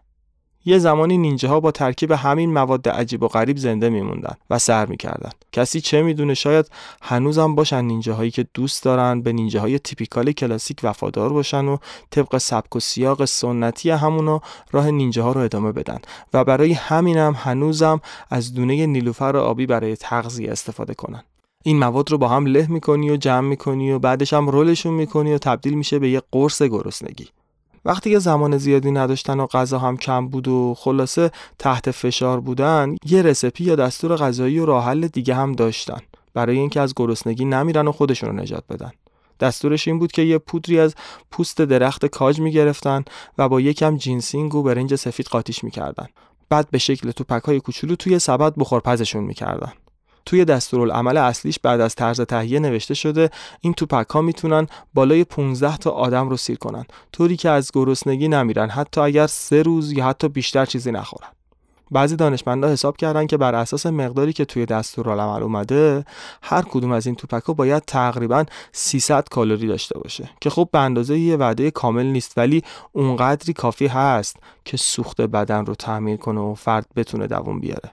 یه زمانی نینجاها با ترکیب همین مواد عجیب و غریب زنده میموندن و سر می‌کردن. کسی چه می‌دونه شاید هنوزم باشن نینجاهایی که دوست دارن به نینجاهای تیپیکال کلاسیک وفادار باشن و طبق سبک و سیاق سنتی همونو راه نینجاها رو ادامه بدن. و برای همینم هنوزم از دونه نیلوفر آبی برای تغذیه استفاده کنن. این مواد رو با هم له می‌کنی و جمع می‌کنی و بعدش هم رولشون می‌کنی و تبدیل میشه به یه قرص گرسنگی. وقتی که زمان زیادی نداشتن و غذا هم کم بود و خلاصه تحت فشار بودن یه رسپی یا دستور غذایی و راه حل دیگه هم داشتن برای اینکه از گرسنگی نمیرن و خودشون رو نجات بدن. دستورش این بود که یه پودری از پوست درخت کاج می‌گرفتن و با یکم جینسینگ و برنج سفید قاطیش می‌کردن. بعد به شکل توپک های کوچولو توی سبد بخورپزشون می‌کردن. توی دستورالعمل اصلیش بعد از طرز تهیه نوشته شده این توپک ها می‌تونن بالای 15 تا آدم رو سیر کنن. طوری که از گرسنگی نمیرن حتی اگر سه روز یا حتی بیشتر چیزی نخورن. بعضی دانشمندا حساب کردن که بر اساس مقداری که توی دستورالعمل اومده هر کدوم از این توپک ها باید تقریبا 300 کالری داشته باشه که خب به اندازه یه وعده کامل نیست ولی اونقدری کافی هست که سوخت بدن رو تعمیر کنه و فرد بتونه دووم بیاره.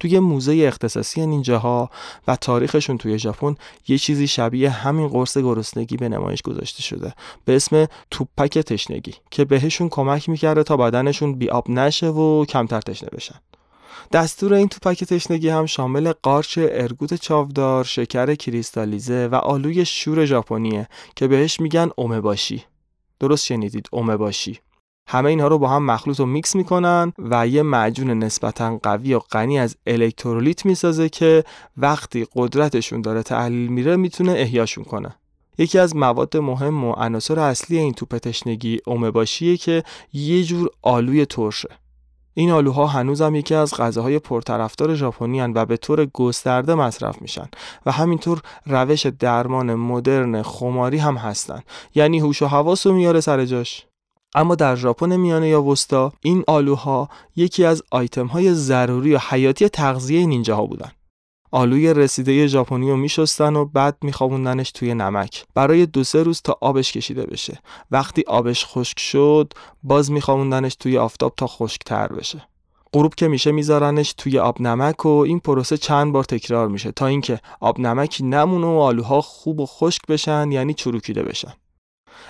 توی موزه اختصاصی نینجاها و تاریخشون توی ژاپن یه چیزی شبیه همین قرص گرسنگی به نمایش گذاشته شده به اسم توپک تشنگی که بهشون کمک می‌کرده تا بدنشون بیاب نشه و کمتر تشنه بشن دستور این توپک تشنگی هم شامل قارچ ارگوت چاودار، شکر کریستالیزه و آلوی شور ژاپنیه که بهش میگن اومباشی. درست شنیدید اومباشی. همه اینها رو با هم مخلوط و میکس می‌کنن و یه معجون نسبتا قوی و غنی از الکترولیت می‌سازه که وقتی قدرتشون داره تحلیل میره می‌تونه احیاشون کنه. یکی از مواد مهم و عناصر اصلی این توپ تشنگی اومباشیه که یه جور آلوی ترشه. این آلوها هنوزم یکی از غذاهای پرطرفدار ژاپنی و به طور گسترده مصرف میشن و همینطور روش درمان مدرن خماری هم هستن. یعنی هوش و حواس رو میاره سر جاش. اما در ژاپن میانه یا وسطا این آلوها یکی از آیتم های ضروری و حیاتی تغذیه نینجاها بودن. آلوی رسیده ژاپنی رو میشستن و بعد میخوابوندنش توی نمک برای دو سه روز تا آبش کشیده بشه. وقتی آبش خشک شد باز میخوابوندنش توی آفتاب تا خشکتر بشه. غروب که میشه میذارنش توی آب نمک و این پروسه چند بار تکرار میشه تا اینکه آب نمکی نمونه و آلوها خوب و خشک بشن یعنی چروکیده بشن.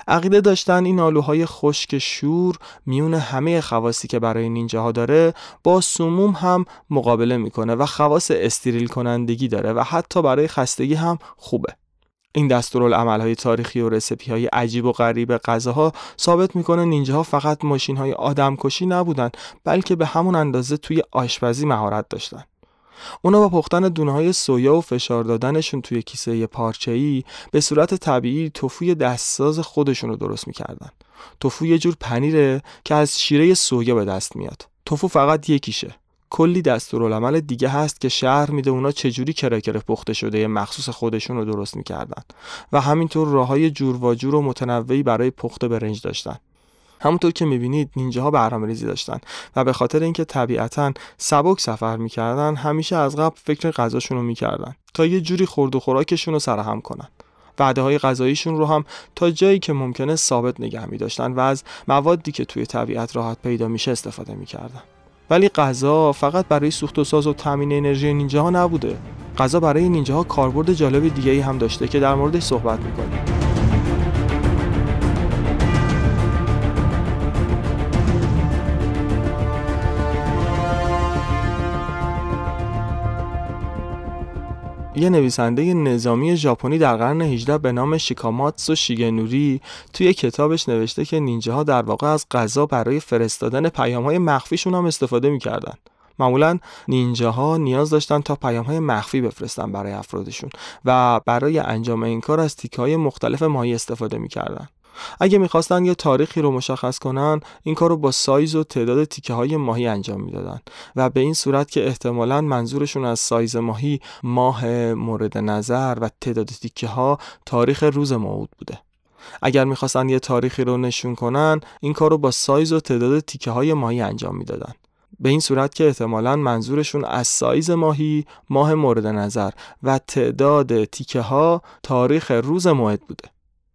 عقیده داشتن این آلوهای خشک شور میون همه خواصی که برای نینجاها داره با سموم هم مقابله می‌کنه و خواص استریل کنندگی داره و حتی برای خستگی هم خوبه. این های تاریخی و رسپی های عجیب و غریب غذاها ثابت می‌کنه نینجاها فقط ماشین های آدمکشی نبودن بلکه به همون اندازه توی آشپزی مهارت داشتن. اونا با پختن دونه های سویا و فشار دادنشون توی کیسه پارچه ای به صورت طبیعی توفوی دستساز خودشون رو درست می‌کردن. توفو یه جور پنیره که از شیره سویا به دست میاد. توفو فقط یکیشه. کلی دستورالعمل دیگه هست که شهر میده اونا چجوری کرکره پخته شده مخصوص خودشون رو درست می‌کردن. و همینطور راه های جور و جور و متنوعی برای پخت برنج داشتن. همونطور که می‌بینید نینجاها برنامه ریزی داشتن و به خاطر اینکه طبیعتا سبک سفر می‌کردن همیشه از قبل فکر غذاشون رو می‌کردن تا یه جوری خورد و خوراکشون رو سرهم کنن. وعده های غذاییشون رو هم تا جایی که ممکنه ثابت نگه می داشتن و از موادی که توی طبیعت راحت پیدا میشه استفاده می‌کردن. ولی غذا فقط برای سوخت و ساز و تامین انرژی نینجاها نبوده. غذا برای نینجاها کاربرد جالب دیگه هم داشته که در موردش صحبت می‌کنیم. یه نویسنده نظامی ژاپنی در قرن 18 به نام شیکاماتسو شیگنوری توی کتابش نوشته که نینجاها در واقع از غذا برای فرستادن پیام‌های مخفیشون هم استفاده می‌کردن. معمولا نینجاها نیاز داشتن تا پیام های مخفی بفرستن برای افرادشون و برای انجام این کار از تیکه های مختلف ماهی استفاده می‌کردن اگه می‌خواستن یه تاریخی رو مشخص کنن این کار رو با سایز و تعداد تیکه های ماهی انجام می‌دادن و به این صورت که احتمالا منظورشون از سایز ماهی ماه مورد نظر و تعداد تیکه ها تاریخ روز موعود بوده. اگر می‌خواستن یه تاریخی رو نشون کنن این کار رو با سایز و تعداد تیکه های ماهی انجام می‌دادن. به این صورت که احتمالا منظورشون از سایز ماهی ماه مورد نظر و تعداد تیکه ها تاریخ روز موعد بوده.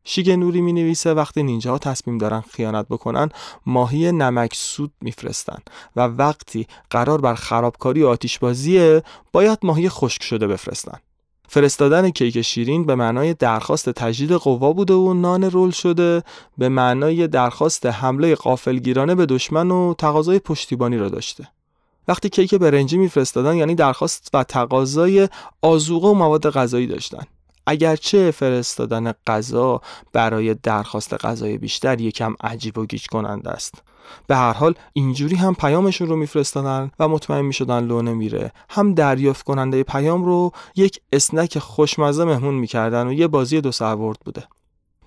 شیگه نوری می نویسه وقتی نینجا تصمیم دارن خیانت بکنن ماهی نمک سود میفرستن و وقتی قرار بر خرابکاری و آتیشبازیه باید ماهی خشک شده بفرستن. فرستادن کیک شیرین به معنای درخواست تجدید قوا بوده و نان رول شده به معنای درخواست حمله قافلگیرانه به دشمن و تقاضای پشتیبانی را داشته. وقتی کیک برنجی میفرستادن یعنی درخواست و تقاضای آزوقه و مواد غذایی داشتن. اگرچه فرستادن غذا برای درخواست غذای بیشتر یکم عجیب و گیج کننده است. به هر حال اینجوری هم پیامشون رو میفرستادن و مطمئن می‌شدن لو نمیره. هم دریافت کننده پیام رو یک اسنک خوشمزه مهمون می‌کردن و یه بازی دو سرورد بوده.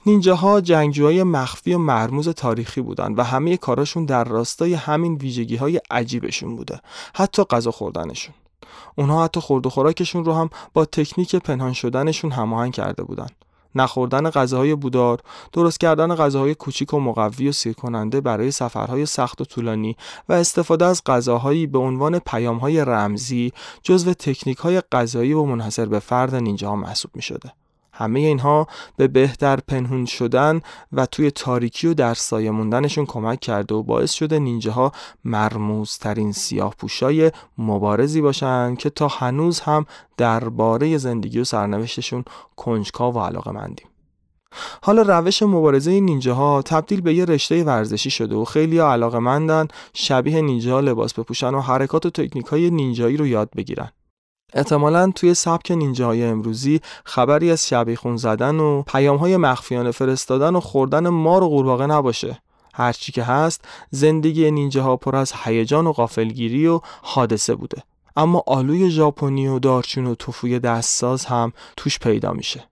نینجاها جنگجوهای مخفی و مرموز تاریخی بودن و همه کاراشون در راستای همین ویژگی های عجیبشون بوده. حتی غذا خوردنشون. اونها حتی خورد و خوراکشون رو هم با تکنیک پنهان شدنشون هماهنگ کرده بودن نخوردن غذاهای بودار، درست کردن غذاهای کوچیک و مقوی و سیر کننده برای سفرهای سخت و طولانی و استفاده از غذاهایی به عنوان پیامهای رمزی جزو تکنیک های غذایی و منحصر به فرد نینجا محسوب می شده. همه اینها به بهتر پنهون شدن و توی تاریکی و در سایه موندنشون کمک کرده و باعث شده نینجاها مرموزترین سیاه پوشای مبارزی باشن که تا هنوز هم درباره زندگی و سرنوشتشون کنجکاو و علاقه مندیم. حالا روش مبارزه نینجاها تبدیل به یه رشته ورزشی شده و خیلی علاقه مندن شبیه نینجا لباس بپوشن و حرکات و تکنیک های نینجایی رو یاد بگیرن. احتمالا توی سبک نینجاهای امروزی خبری از شبیخون زدن و پیامهای مخفیانه فرستادن و خوردن مار و قورباغه نباشه. هرچی که هست زندگی نینجاها پر از هیجان و غافلگیری و حادثه بوده. اما آلوی ژاپنی و دارچین و توفوی دستساز هم توش پیدا میشه.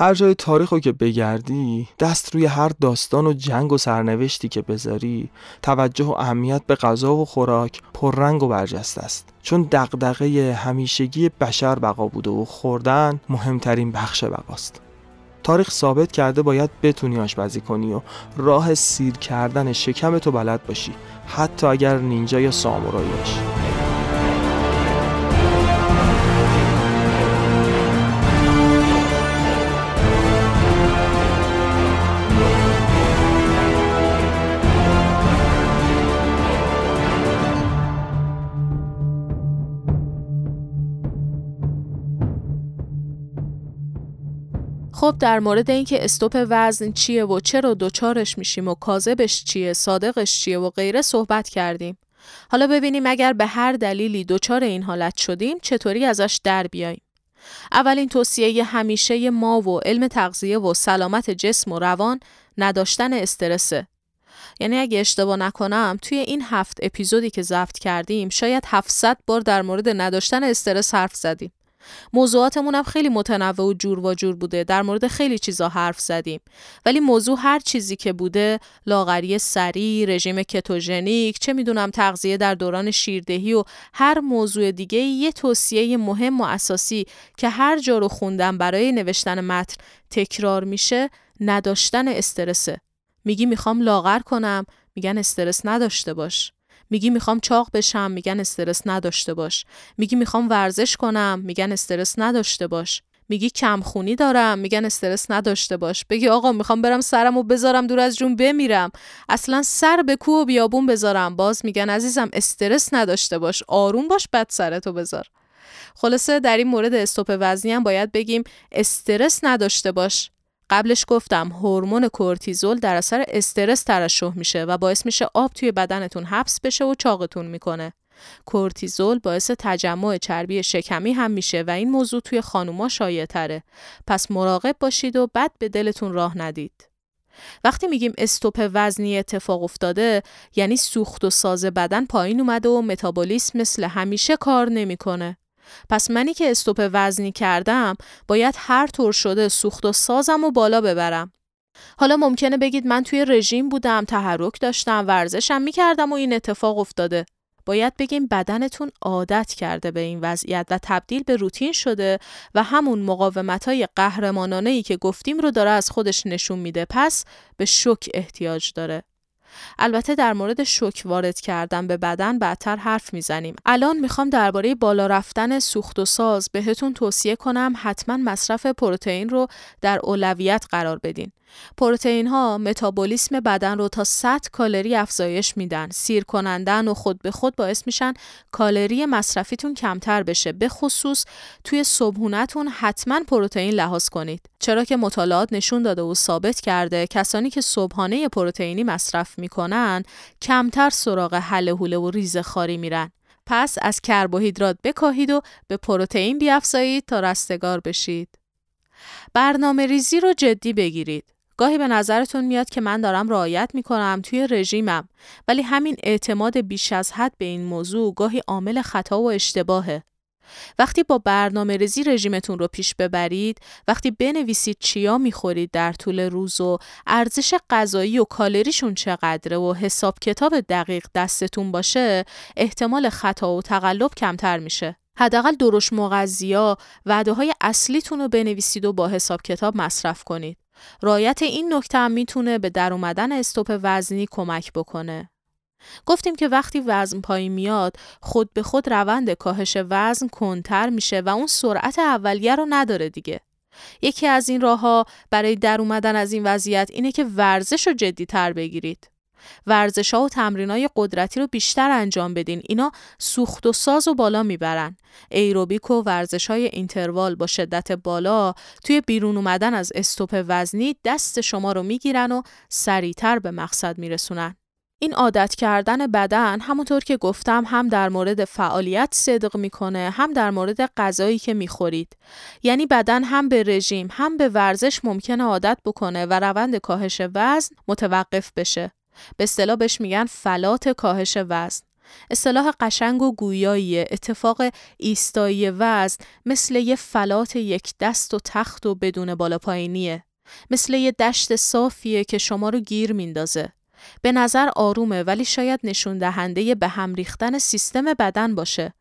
هر جای تاریخ رو که بگردی دست روی هر داستان و جنگ و سرنوشتی که بذاری توجه و اهمیت به غذا و خوراک پررنگ و برجسته است. چون دغدغه همیشگی بشر بقا بوده و خوردن مهمترین بخش بقاست. تاریخ ثابت کرده باید بتونی آشپزی کنی و راه سیر کردن شکم تو بلد باشی حتی اگر نینجا یا سامورایی باشی. خب در مورد اینکه استوپ وزن چیه و چرا دوچارش میشیم و کاذبش چیه صادقش چیه و غیره صحبت کردیم. حالا ببینیم اگر به هر دلیلی دچار این حالت شدیم چطوری ازش در بیاییم؟ اولین توصیه همیشه ما و علم تغذیه و سلامت جسم و روان نداشتن استرسه. یعنی اگه اشتباه نکنم توی این هفت اپیزودی که ضبط کردیم شاید 700 بار در مورد نداشتن استرس حرف زدیم. موضوعاتمون هم خیلی متنوع و جور و جور بوده. در مورد خیلی چیزا حرف زدیم. ولی موضوع هر چیزی که بوده لاغری سریع رژیم کتوژنیک چه می‌دونم تغذیه در دوران شیردهی و هر موضوع دیگه یه توصیه مهم و اساسی که هر جا رو خوندم برای نوشتن متن تکرار میشه نداشتن استرسه. میگی می‌خوام لاغر کنم میگن استرس نداشته باش. میگی می‌خوام چاق بشم میگن استرس نداشته باش. میگی می‌خوام ورزش کنم میگن استرس نداشته باش. میگی کمخونی دارم میگن استرس نداشته باش. بگی آقا می‌خوام برم سرم و بذارم دور از جون بمیرم. اصلا سر به کو و بیابون بذارم. باز میگن عزیزم استرس نداشته باش. آروم باش بد سرتو بذار. خلاصه در این مورد استوپ وزنی هم باید بگیم استرس نداشته باش. قبلش گفتم هورمون کورتیزول در اثر استرس ترشح میشه و باعث میشه آب توی بدنتون حبس بشه و چاقتون می‌کنه کورتیزول باعث تجمع چربی شکمی هم میشه و این موضوع توی خانوما شایع تره. پس مراقب باشید و بد به دلتون راه ندید. وقتی میگیم استوپ وزنی اتفاق افتاده یعنی سوخت و ساز بدن پایین اومده و متابولیسم مثل همیشه کار نمی‌کنه. پس منی که استوپ وزنی کردم باید هر طور شده سوخت و سازم و بالا ببرم. حالا ممکنه بگید من توی رژیم بودم، تحرک داشتم، ورزشم می‌کردم و این اتفاق افتاده. باید بگیم بدنتون عادت کرده به این وضعیت و تبدیل به روتین شده و همون مقاومت های قهرمانانه ای که گفتیم رو داره از خودش نشون میده پس به شک احتیاج داره. البته در مورد شوک وارد کردن به بدن بعدتر حرف می‌زنیم. الان می‌خوام درباره بالا رفتن سوخت و ساز بهتون توصیه کنم حتما مصرف پروتئین رو در اولویت قرار بدین. پروتئین ها متابولیسم بدن رو تا 100 کالری افزایش میدن. سیر کنندن و خود به خود باعث میشن کالری مصرفیتون کمتر بشه. به خصوص توی صبحونتون حتما پروتئین لحاظ کنید. چرا که مطالعات نشون داده و ثابت کرده کسانی که صبحانه پروتئینی مصرف می‌کنن کمتر سراغ حله حوله و ریزه خاری میرن. پس از کربوهیدرات بکاهید و به پروتئین بیافزایید تا رستگار بشید. برنامه ریزی رو جدی بگیرید. گاهی به نظرتون میاد که من دارم رعایت می‌کنم توی رژیمم ولی همین اعتماد بیش از حد به این موضوع گاهی عامل خطا و اشتباهه. وقتی با برنامه ریزی رژیمتون رو پیش ببرید، وقتی بنویسید چیا می‌خورید در طول روز و ارزش غذایی و کالریشون چقدره و حساب کتاب دقیق دستتون باشه، احتمال خطا و تقلب کمتر میشه. حداقل درش مغذیا وعده های اصلیتون رو بنویسید و با حساب کتاب مصرف کنید. رایت این نکته هم می‌تونه به در اومدن استوپ وزنی کمک بکنه. گفتیم که وقتی وزن پایین میاد خود به خود روند کاهش وزن کنتر میشه و اون سرعت اولیه رو نداره دیگه. یکی از این راه ها برای در اومدن از این وضعیت اینه که ورزش رو جدی تر بگیرید. ورزش ها و تمرین های قدرتی رو بیشتر انجام بدین. اینا سوخت و ساز و بالا می‌برن. ایروبیک و ورزش های اینتروال با شدت بالا توی بیرون اومدن از استوپ وزنی دست شما رو می‌گیرن و سریعتر به مقصد میرسونن. این عادت کردن بدن همونطور که گفتم هم در مورد فعالیت صدق می‌کنه هم در مورد غذایی که می‌خورید. یعنی بدن هم به رژیم هم به ورزش ممکنه عادت بکنه و روند کاهش وزن متوقف بشه. به اصطلاح بهش میگن فلات کاهش وزن. اصطلاح قشنگ و گویایی اتفاق ایستایی وزن مثل یه فلات یک دست و تخت و بدون بالا پایینیه. مثل یه دشت صافیه که شما رو گیر میندازه. به نظر آرومه ولی شاید نشون دهنده به هم ریختن سیستم بدن باشه.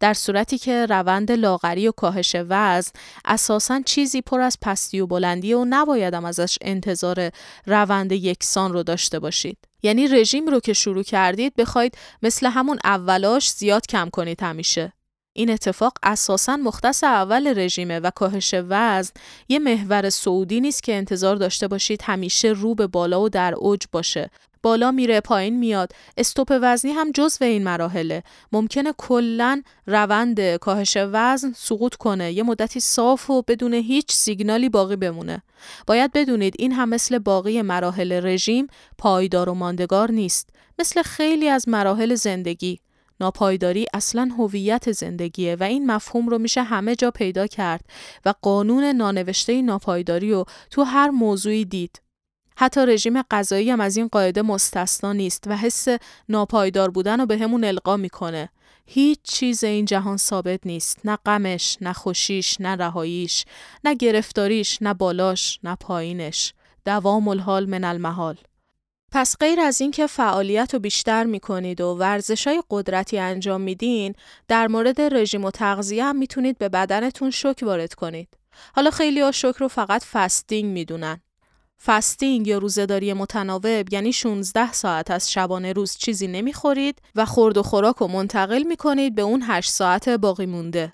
در صورتی که روند لاغری و کاهش وزن اساسا چیزی پر از پستی و بلندی و نبایدم ازش انتظار روند یکسان رو داشته باشید. یعنی رژیم رو که شروع کردید بخواید مثل همون اولاش زیاد کم کنید همیشه. این اتفاق اساسا مختص اول رژیمه و کاهش وزن یه محور سعودی نیست که انتظار داشته باشید همیشه رو به بالا و در اوج باشه بالا میره پایین میاد. استوپ وزنی هم جزو این مراحله. ممکنه کلا روند کاهش وزن سقوط کنه. یه مدتی صاف و بدون هیچ سیگنالی باقی بمونه. باید بدونید این هم مثل باقی مراحل رژیم پایدار و ماندگار نیست. مثل خیلی از مراحل زندگی. ناپایداری اصلا هویت زندگیه و این مفهوم رو میشه همه جا پیدا کرد و قانون نانوشته ناپایداری رو تو هر موضوعی دید. حتی رژیم غذایی هم از این قاعده مستثنا نیست و حس ناپایدار بودن رو به همون القا می‌کنه. هیچ چیز این جهان ثابت نیست. نه غمش، نه خوشیش، نه رهاییش، نه گرفتاریش، نه بالاش، نه پایینش. دوام الحال من المحال. پس غیر از اینکه فعالیت رو بیشتر می‌کنید و ورزش های قدرتی انجام میدین، در مورد رژیم و تغذیه هم می‌تونید به بدنتون شک وارد کنید. حالا خیلی ها شک رو فقط فستینگ می‌دونن. فستینگ یا روزهداری متناوب یعنی 16 ساعت از شبانه روز چیزی نمی‌خورید و خورد و خوراک رو منتقل می‌کنید به اون 8 ساعت باقی مونده.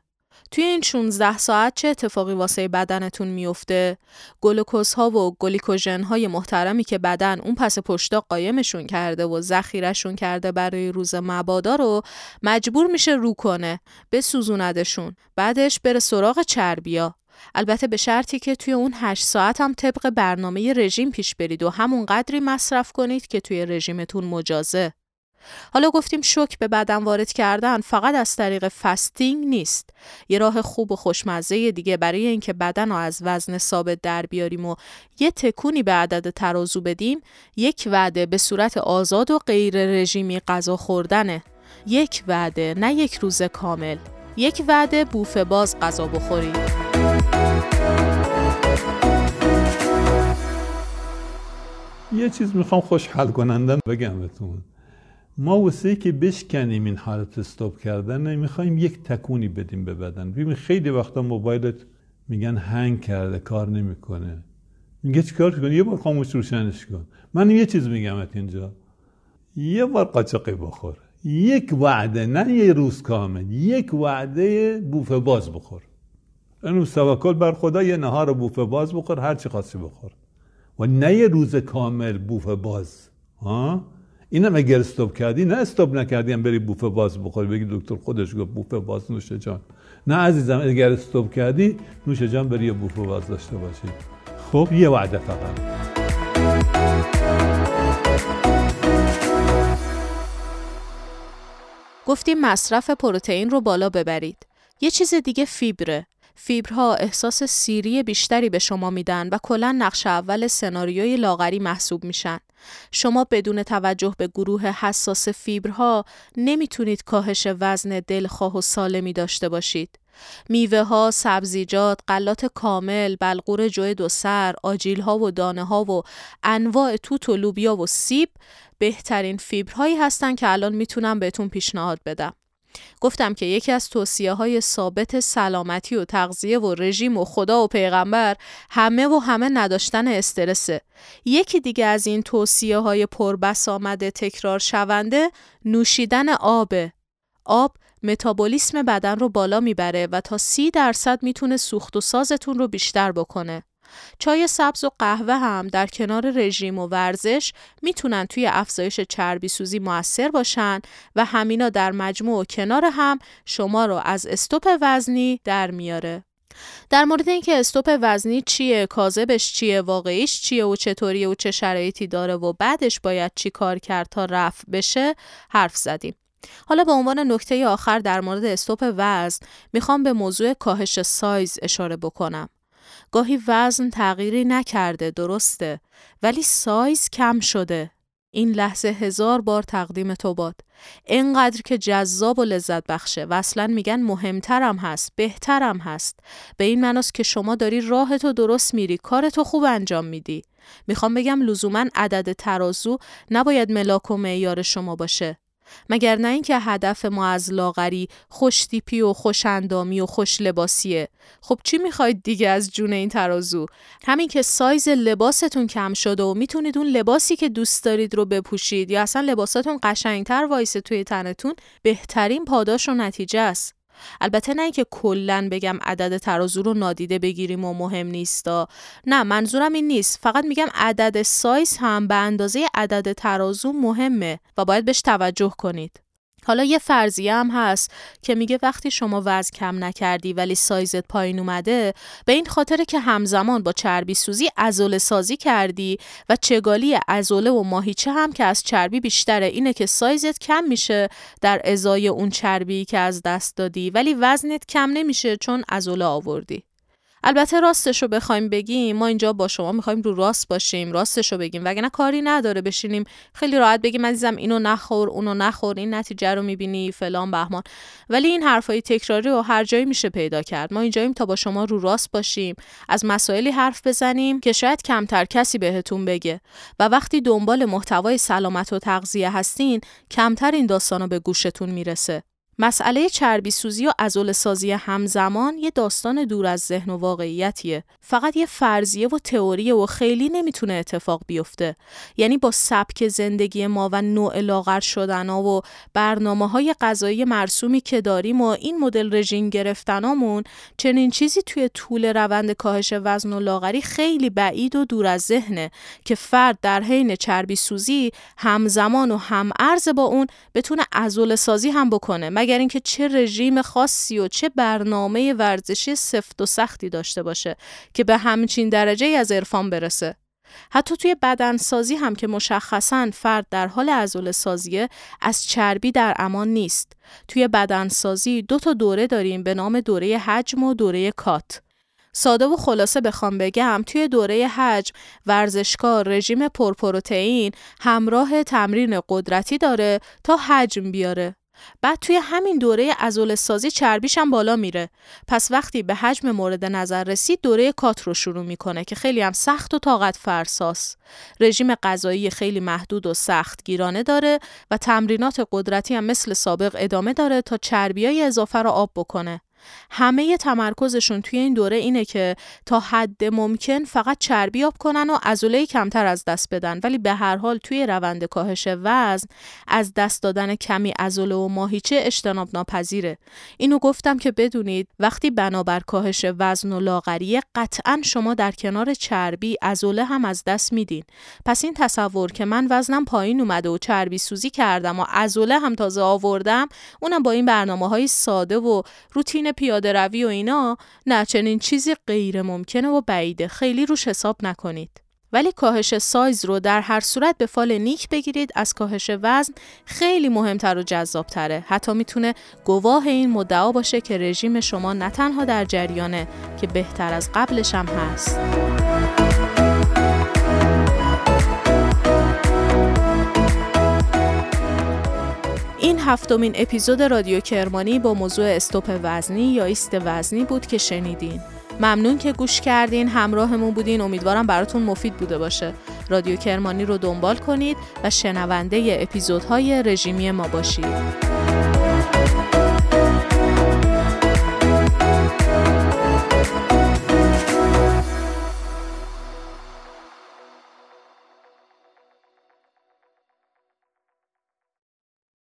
توی این 16 ساعت چه اتفاقی واسه بدنتون میفته؟ گلوکوز ها و گلیکوژن های محترمی که بدن اون پس پشتا قایمشون کرده و ذخیرهشون کرده برای روز مبادا رو مجبور میشه رو کنه سوزوندشون بعدش بره سراغ چربیا البته به شرطی که توی اون 8 ساعت هم طبق برنامه رژیم پیش برید و همون قدری مصرف کنید که توی رژیمتون مجازه. حالا گفتیم شوک به بدن وارد کردن فقط از طریق fasting نیست. یه راه خوب و خوشمزه دیگه برای اینکه بدن رو از وزن ثابت در بیاریم و یه تکونی به عدد ترازو بدیم، یک وعده به صورت آزاد و غیر رژیمی غذا خوردنه. یک وعده نه یک روز کامل. یک وعده بوفه باز غذا بخورید. یه چیز می‌خوام خوشحال کنندن بگم بهتون. ما واسه که بشکنیم این حالت استاپ کردن می‌خوایم یک تکونی بدیم به بدن. ببین خیلی وقتا موبایلت میگن هنگ کرده کار نمی‌کنه. میگه چیکار کن یه بار خاموش روشنش کن. من یه چیز میگم اینجا. یه بار قاچاقی بخور. یک وعده نه یه روز کامل. یک وعده بوفه باز بخور. اینو توکل بر خدا یه نهار بوفه باز بخور هر چی خواستی بخور. و نه یه روز کامل بوفه باز. ها؟ اینم اگر استوب کردی نه استوب نکردی هم بری بوفه باز بخوری بگی دکتر خودش گفت بوفه باز نوشه جان. نه عزیزم اگر استوب کردی نوشه جان بری بوفه باز داشته باشی. خب یه وعده فقط. گفتیم مصرف پروتئین رو بالا ببرید. یه چیز دیگه فیبره. فیبرها احساس سیری بیشتری به شما میدن و کلا نقش اول سناریوی لاغری محسوب میشن. شما بدون توجه به گروه حساس فیبرها نمی‌تونید کاهش وزن دلخواه و سالمی داشته باشید. میوه ها، سبزیجات، غلات کامل، بلغور جوی دو سر، آجیل ها و دانه ها و انواع توت و لوبیا و سیب بهترین فیبرهایی هستن که الان می‌تونم بهتون پیشنهاد بدم. گفتم که یکی از توصیه های ثابت سلامتی و تغذیه و رژیم و خدا و پیغمبر همه و همه نداشتن استرسه. یکی دیگه از این توصیه های پربس آمده تکرار شونده نوشیدن آبه. آب متابولیسم بدن رو بالا می‌بره و تا سی درصد می‌تونه سوخت و سازتون رو بیشتر بکنه. چای سبز و قهوه هم در کنار رژیم و ورزش می‌تونن توی افزایش چربی سوزی موثر باشن و همینا در مجموع و کنار هم شما رو از استوپ وزنی در میاره. در مورد اینکه استوپ وزنی چیه، کاذبش چیه، واقعیش چیه و چطوریه و چه شرایطی داره و بعدش باید چی کار کرد تا رفع بشه حرف زدیم. حالا به عنوان نکته آخر در مورد استوپ وزن می‌خوام به موضوع کاهش سایز اشاره بکنم. گاهی وزن تغییری نکرده درسته. ولی سایز کم شده. این لحظه هزار بار تقدیم تو باد. اینقدر که جذاب و لذت بخشه و اصلا میگن مهمترم هست بهترم هست. به این مناست که شما داری راه تو درست میری کار تو خوب انجام میدی. می‌خوام بگم لزوما عدد ترازو نباید ملاک و معیار شما باشه. مگر نه اینکه هدف ما از لاغری خوش تیپی و خوش اندامی و خوش لباسیه. خب چی می‌خواید دیگه از جون این ترازو؟ همین که سایز لباستون کم شده و می‌تونید اون لباسی که دوست دارید رو بپوشید یا اصلا لباساتون قشنگتر وایسه توی تنتون بهترین پاداش و نتیجه است. البته نه اینکه کلا بگم عدد ترازو رو نادیده بگیریم و مهم نیستا. نه منظورم این نیست. فقط میگم عدد سایز هم به اندازه عدد ترازو مهمه و باید بهش توجه کنید. حالا یه فرضیه هم هست که میگه وقتی شما وزن کم نکردی ولی سایزت پایین اومده به این خاطر که همزمان با چربی سوزی ازوله سازی کردی و چگالی ازوله و ماهیچه هم که از چربی بیشتره اینه که سایزت کم میشه در ازای اون چربی که از دست دادی ولی وزنت کم نمیشه چون ازوله آوردی. البته راستش رو بخوایم بگیم ما اینجا با شما می‌خوایم رو راست باشیم راستش رو بگیم. وگرنه کاری نداره بشینیم خیلی راحت بگیم عزیزم اینو نخور اونو نخور این نتیجه رو می‌بینی فلان بهمان. ولی این حرفای تکراری و هر جایی میشه پیدا کرد. ما اینجاییم تا با شما رو راست باشیم. از مسائلی حرف بزنیم که شاید کمتر کسی بهتون بگه. و وقتی دنبال محتوای سلامت و تغذیه هستین کمتر این داستانو به گوشتون می‌رسه. مسئله چربی سوزی و ازول سازی همزمان یه داستان دور از ذهن و واقعیتیه. فقط یه فرضیه و تئوریه و خیلی نمی‌تونه اتفاق بیفته. یعنی با سبک زندگی ما و نوع لاغر شدن و برنامه های غذایی مرسومی که داریم و این مدل رژیم گرفتنامون چنین چیزی توی طول روند کاهش وزن و لاغری خیلی بعید و دور از ذهنه که فرد در حین چربی سوزی همزمان و هم ارز با اون بتونه ازول سازی هم بکنه مگر اینکه چه رژیم خاصی و چه برنامه ورزشی سفت و سختی داشته باشه که به همچین درجه از عرفان برسه. حتی توی بدنسازی هم که مشخصا فرد در حال ازول سازیه از چربی در امان نیست. توی بدنسازی دو تا دوره داریم به نام دوره حجم و دوره کات. ساده و خلاصه بخوام بگم توی دوره حجم ورزشکار رژیم پرپروتئین همراه تمرین قدرتی داره تا حجم بیاره بعد توی همین دوره ازول سازی چربیش هم بالا میره. پس وقتی به حجم مورد نظر رسید دوره کات رو شروع می‌کنه که خیلی هم سخت و طاقت فرساس. رژیم غذایی خیلی محدود و سخت گیرانه داره و تمرینات قدرتی هم مثل سابق ادامه داره تا چربیای اضافه رو آب بکنه. همه تمرکزشون توی این دوره اینه که تا حد ممکن فقط چربی آب کنن و عضله کمتر از دست بدن. ولی به هر حال توی روند کاهش وزن از دست دادن کمی عضله و ماهیچه اجتناب ناپذیره اینو گفتم که بدونید وقتی بنابر کاهش وزن و لاغری قطعا شما در کنار چربی عضله هم از دست میدین. پس این تصور که من وزنم پایین اومده و چربی سوزی کردم و عضله هم تازه آوردم اونم با این برنامه های ساده و روتین پیاده روی و اینا نه چنین چیزی غیر ممکنه و بعیده. خیلی روش حساب نکنید. ولی کاهش سایز رو در هر صورت به فال نیک بگیرید. از کاهش وزن خیلی مهمتر و جذابتره. حتی می‌تونه گواه این مدعا باشه که رژیم شما نه تنها در جریانه که بهتر از قبلش هم هست. این هفتمین اپیزود رادیو کرمانی با موضوع استوپ وزنی یا ایست وزنی بود که شنیدین. ممنون که گوش کردین همراهمون بودین. امیدوارم براتون مفید بوده باشه. رادیو کرمانی رو دنبال کنید و شنونده اپیزودهای رژیمی ما باشید.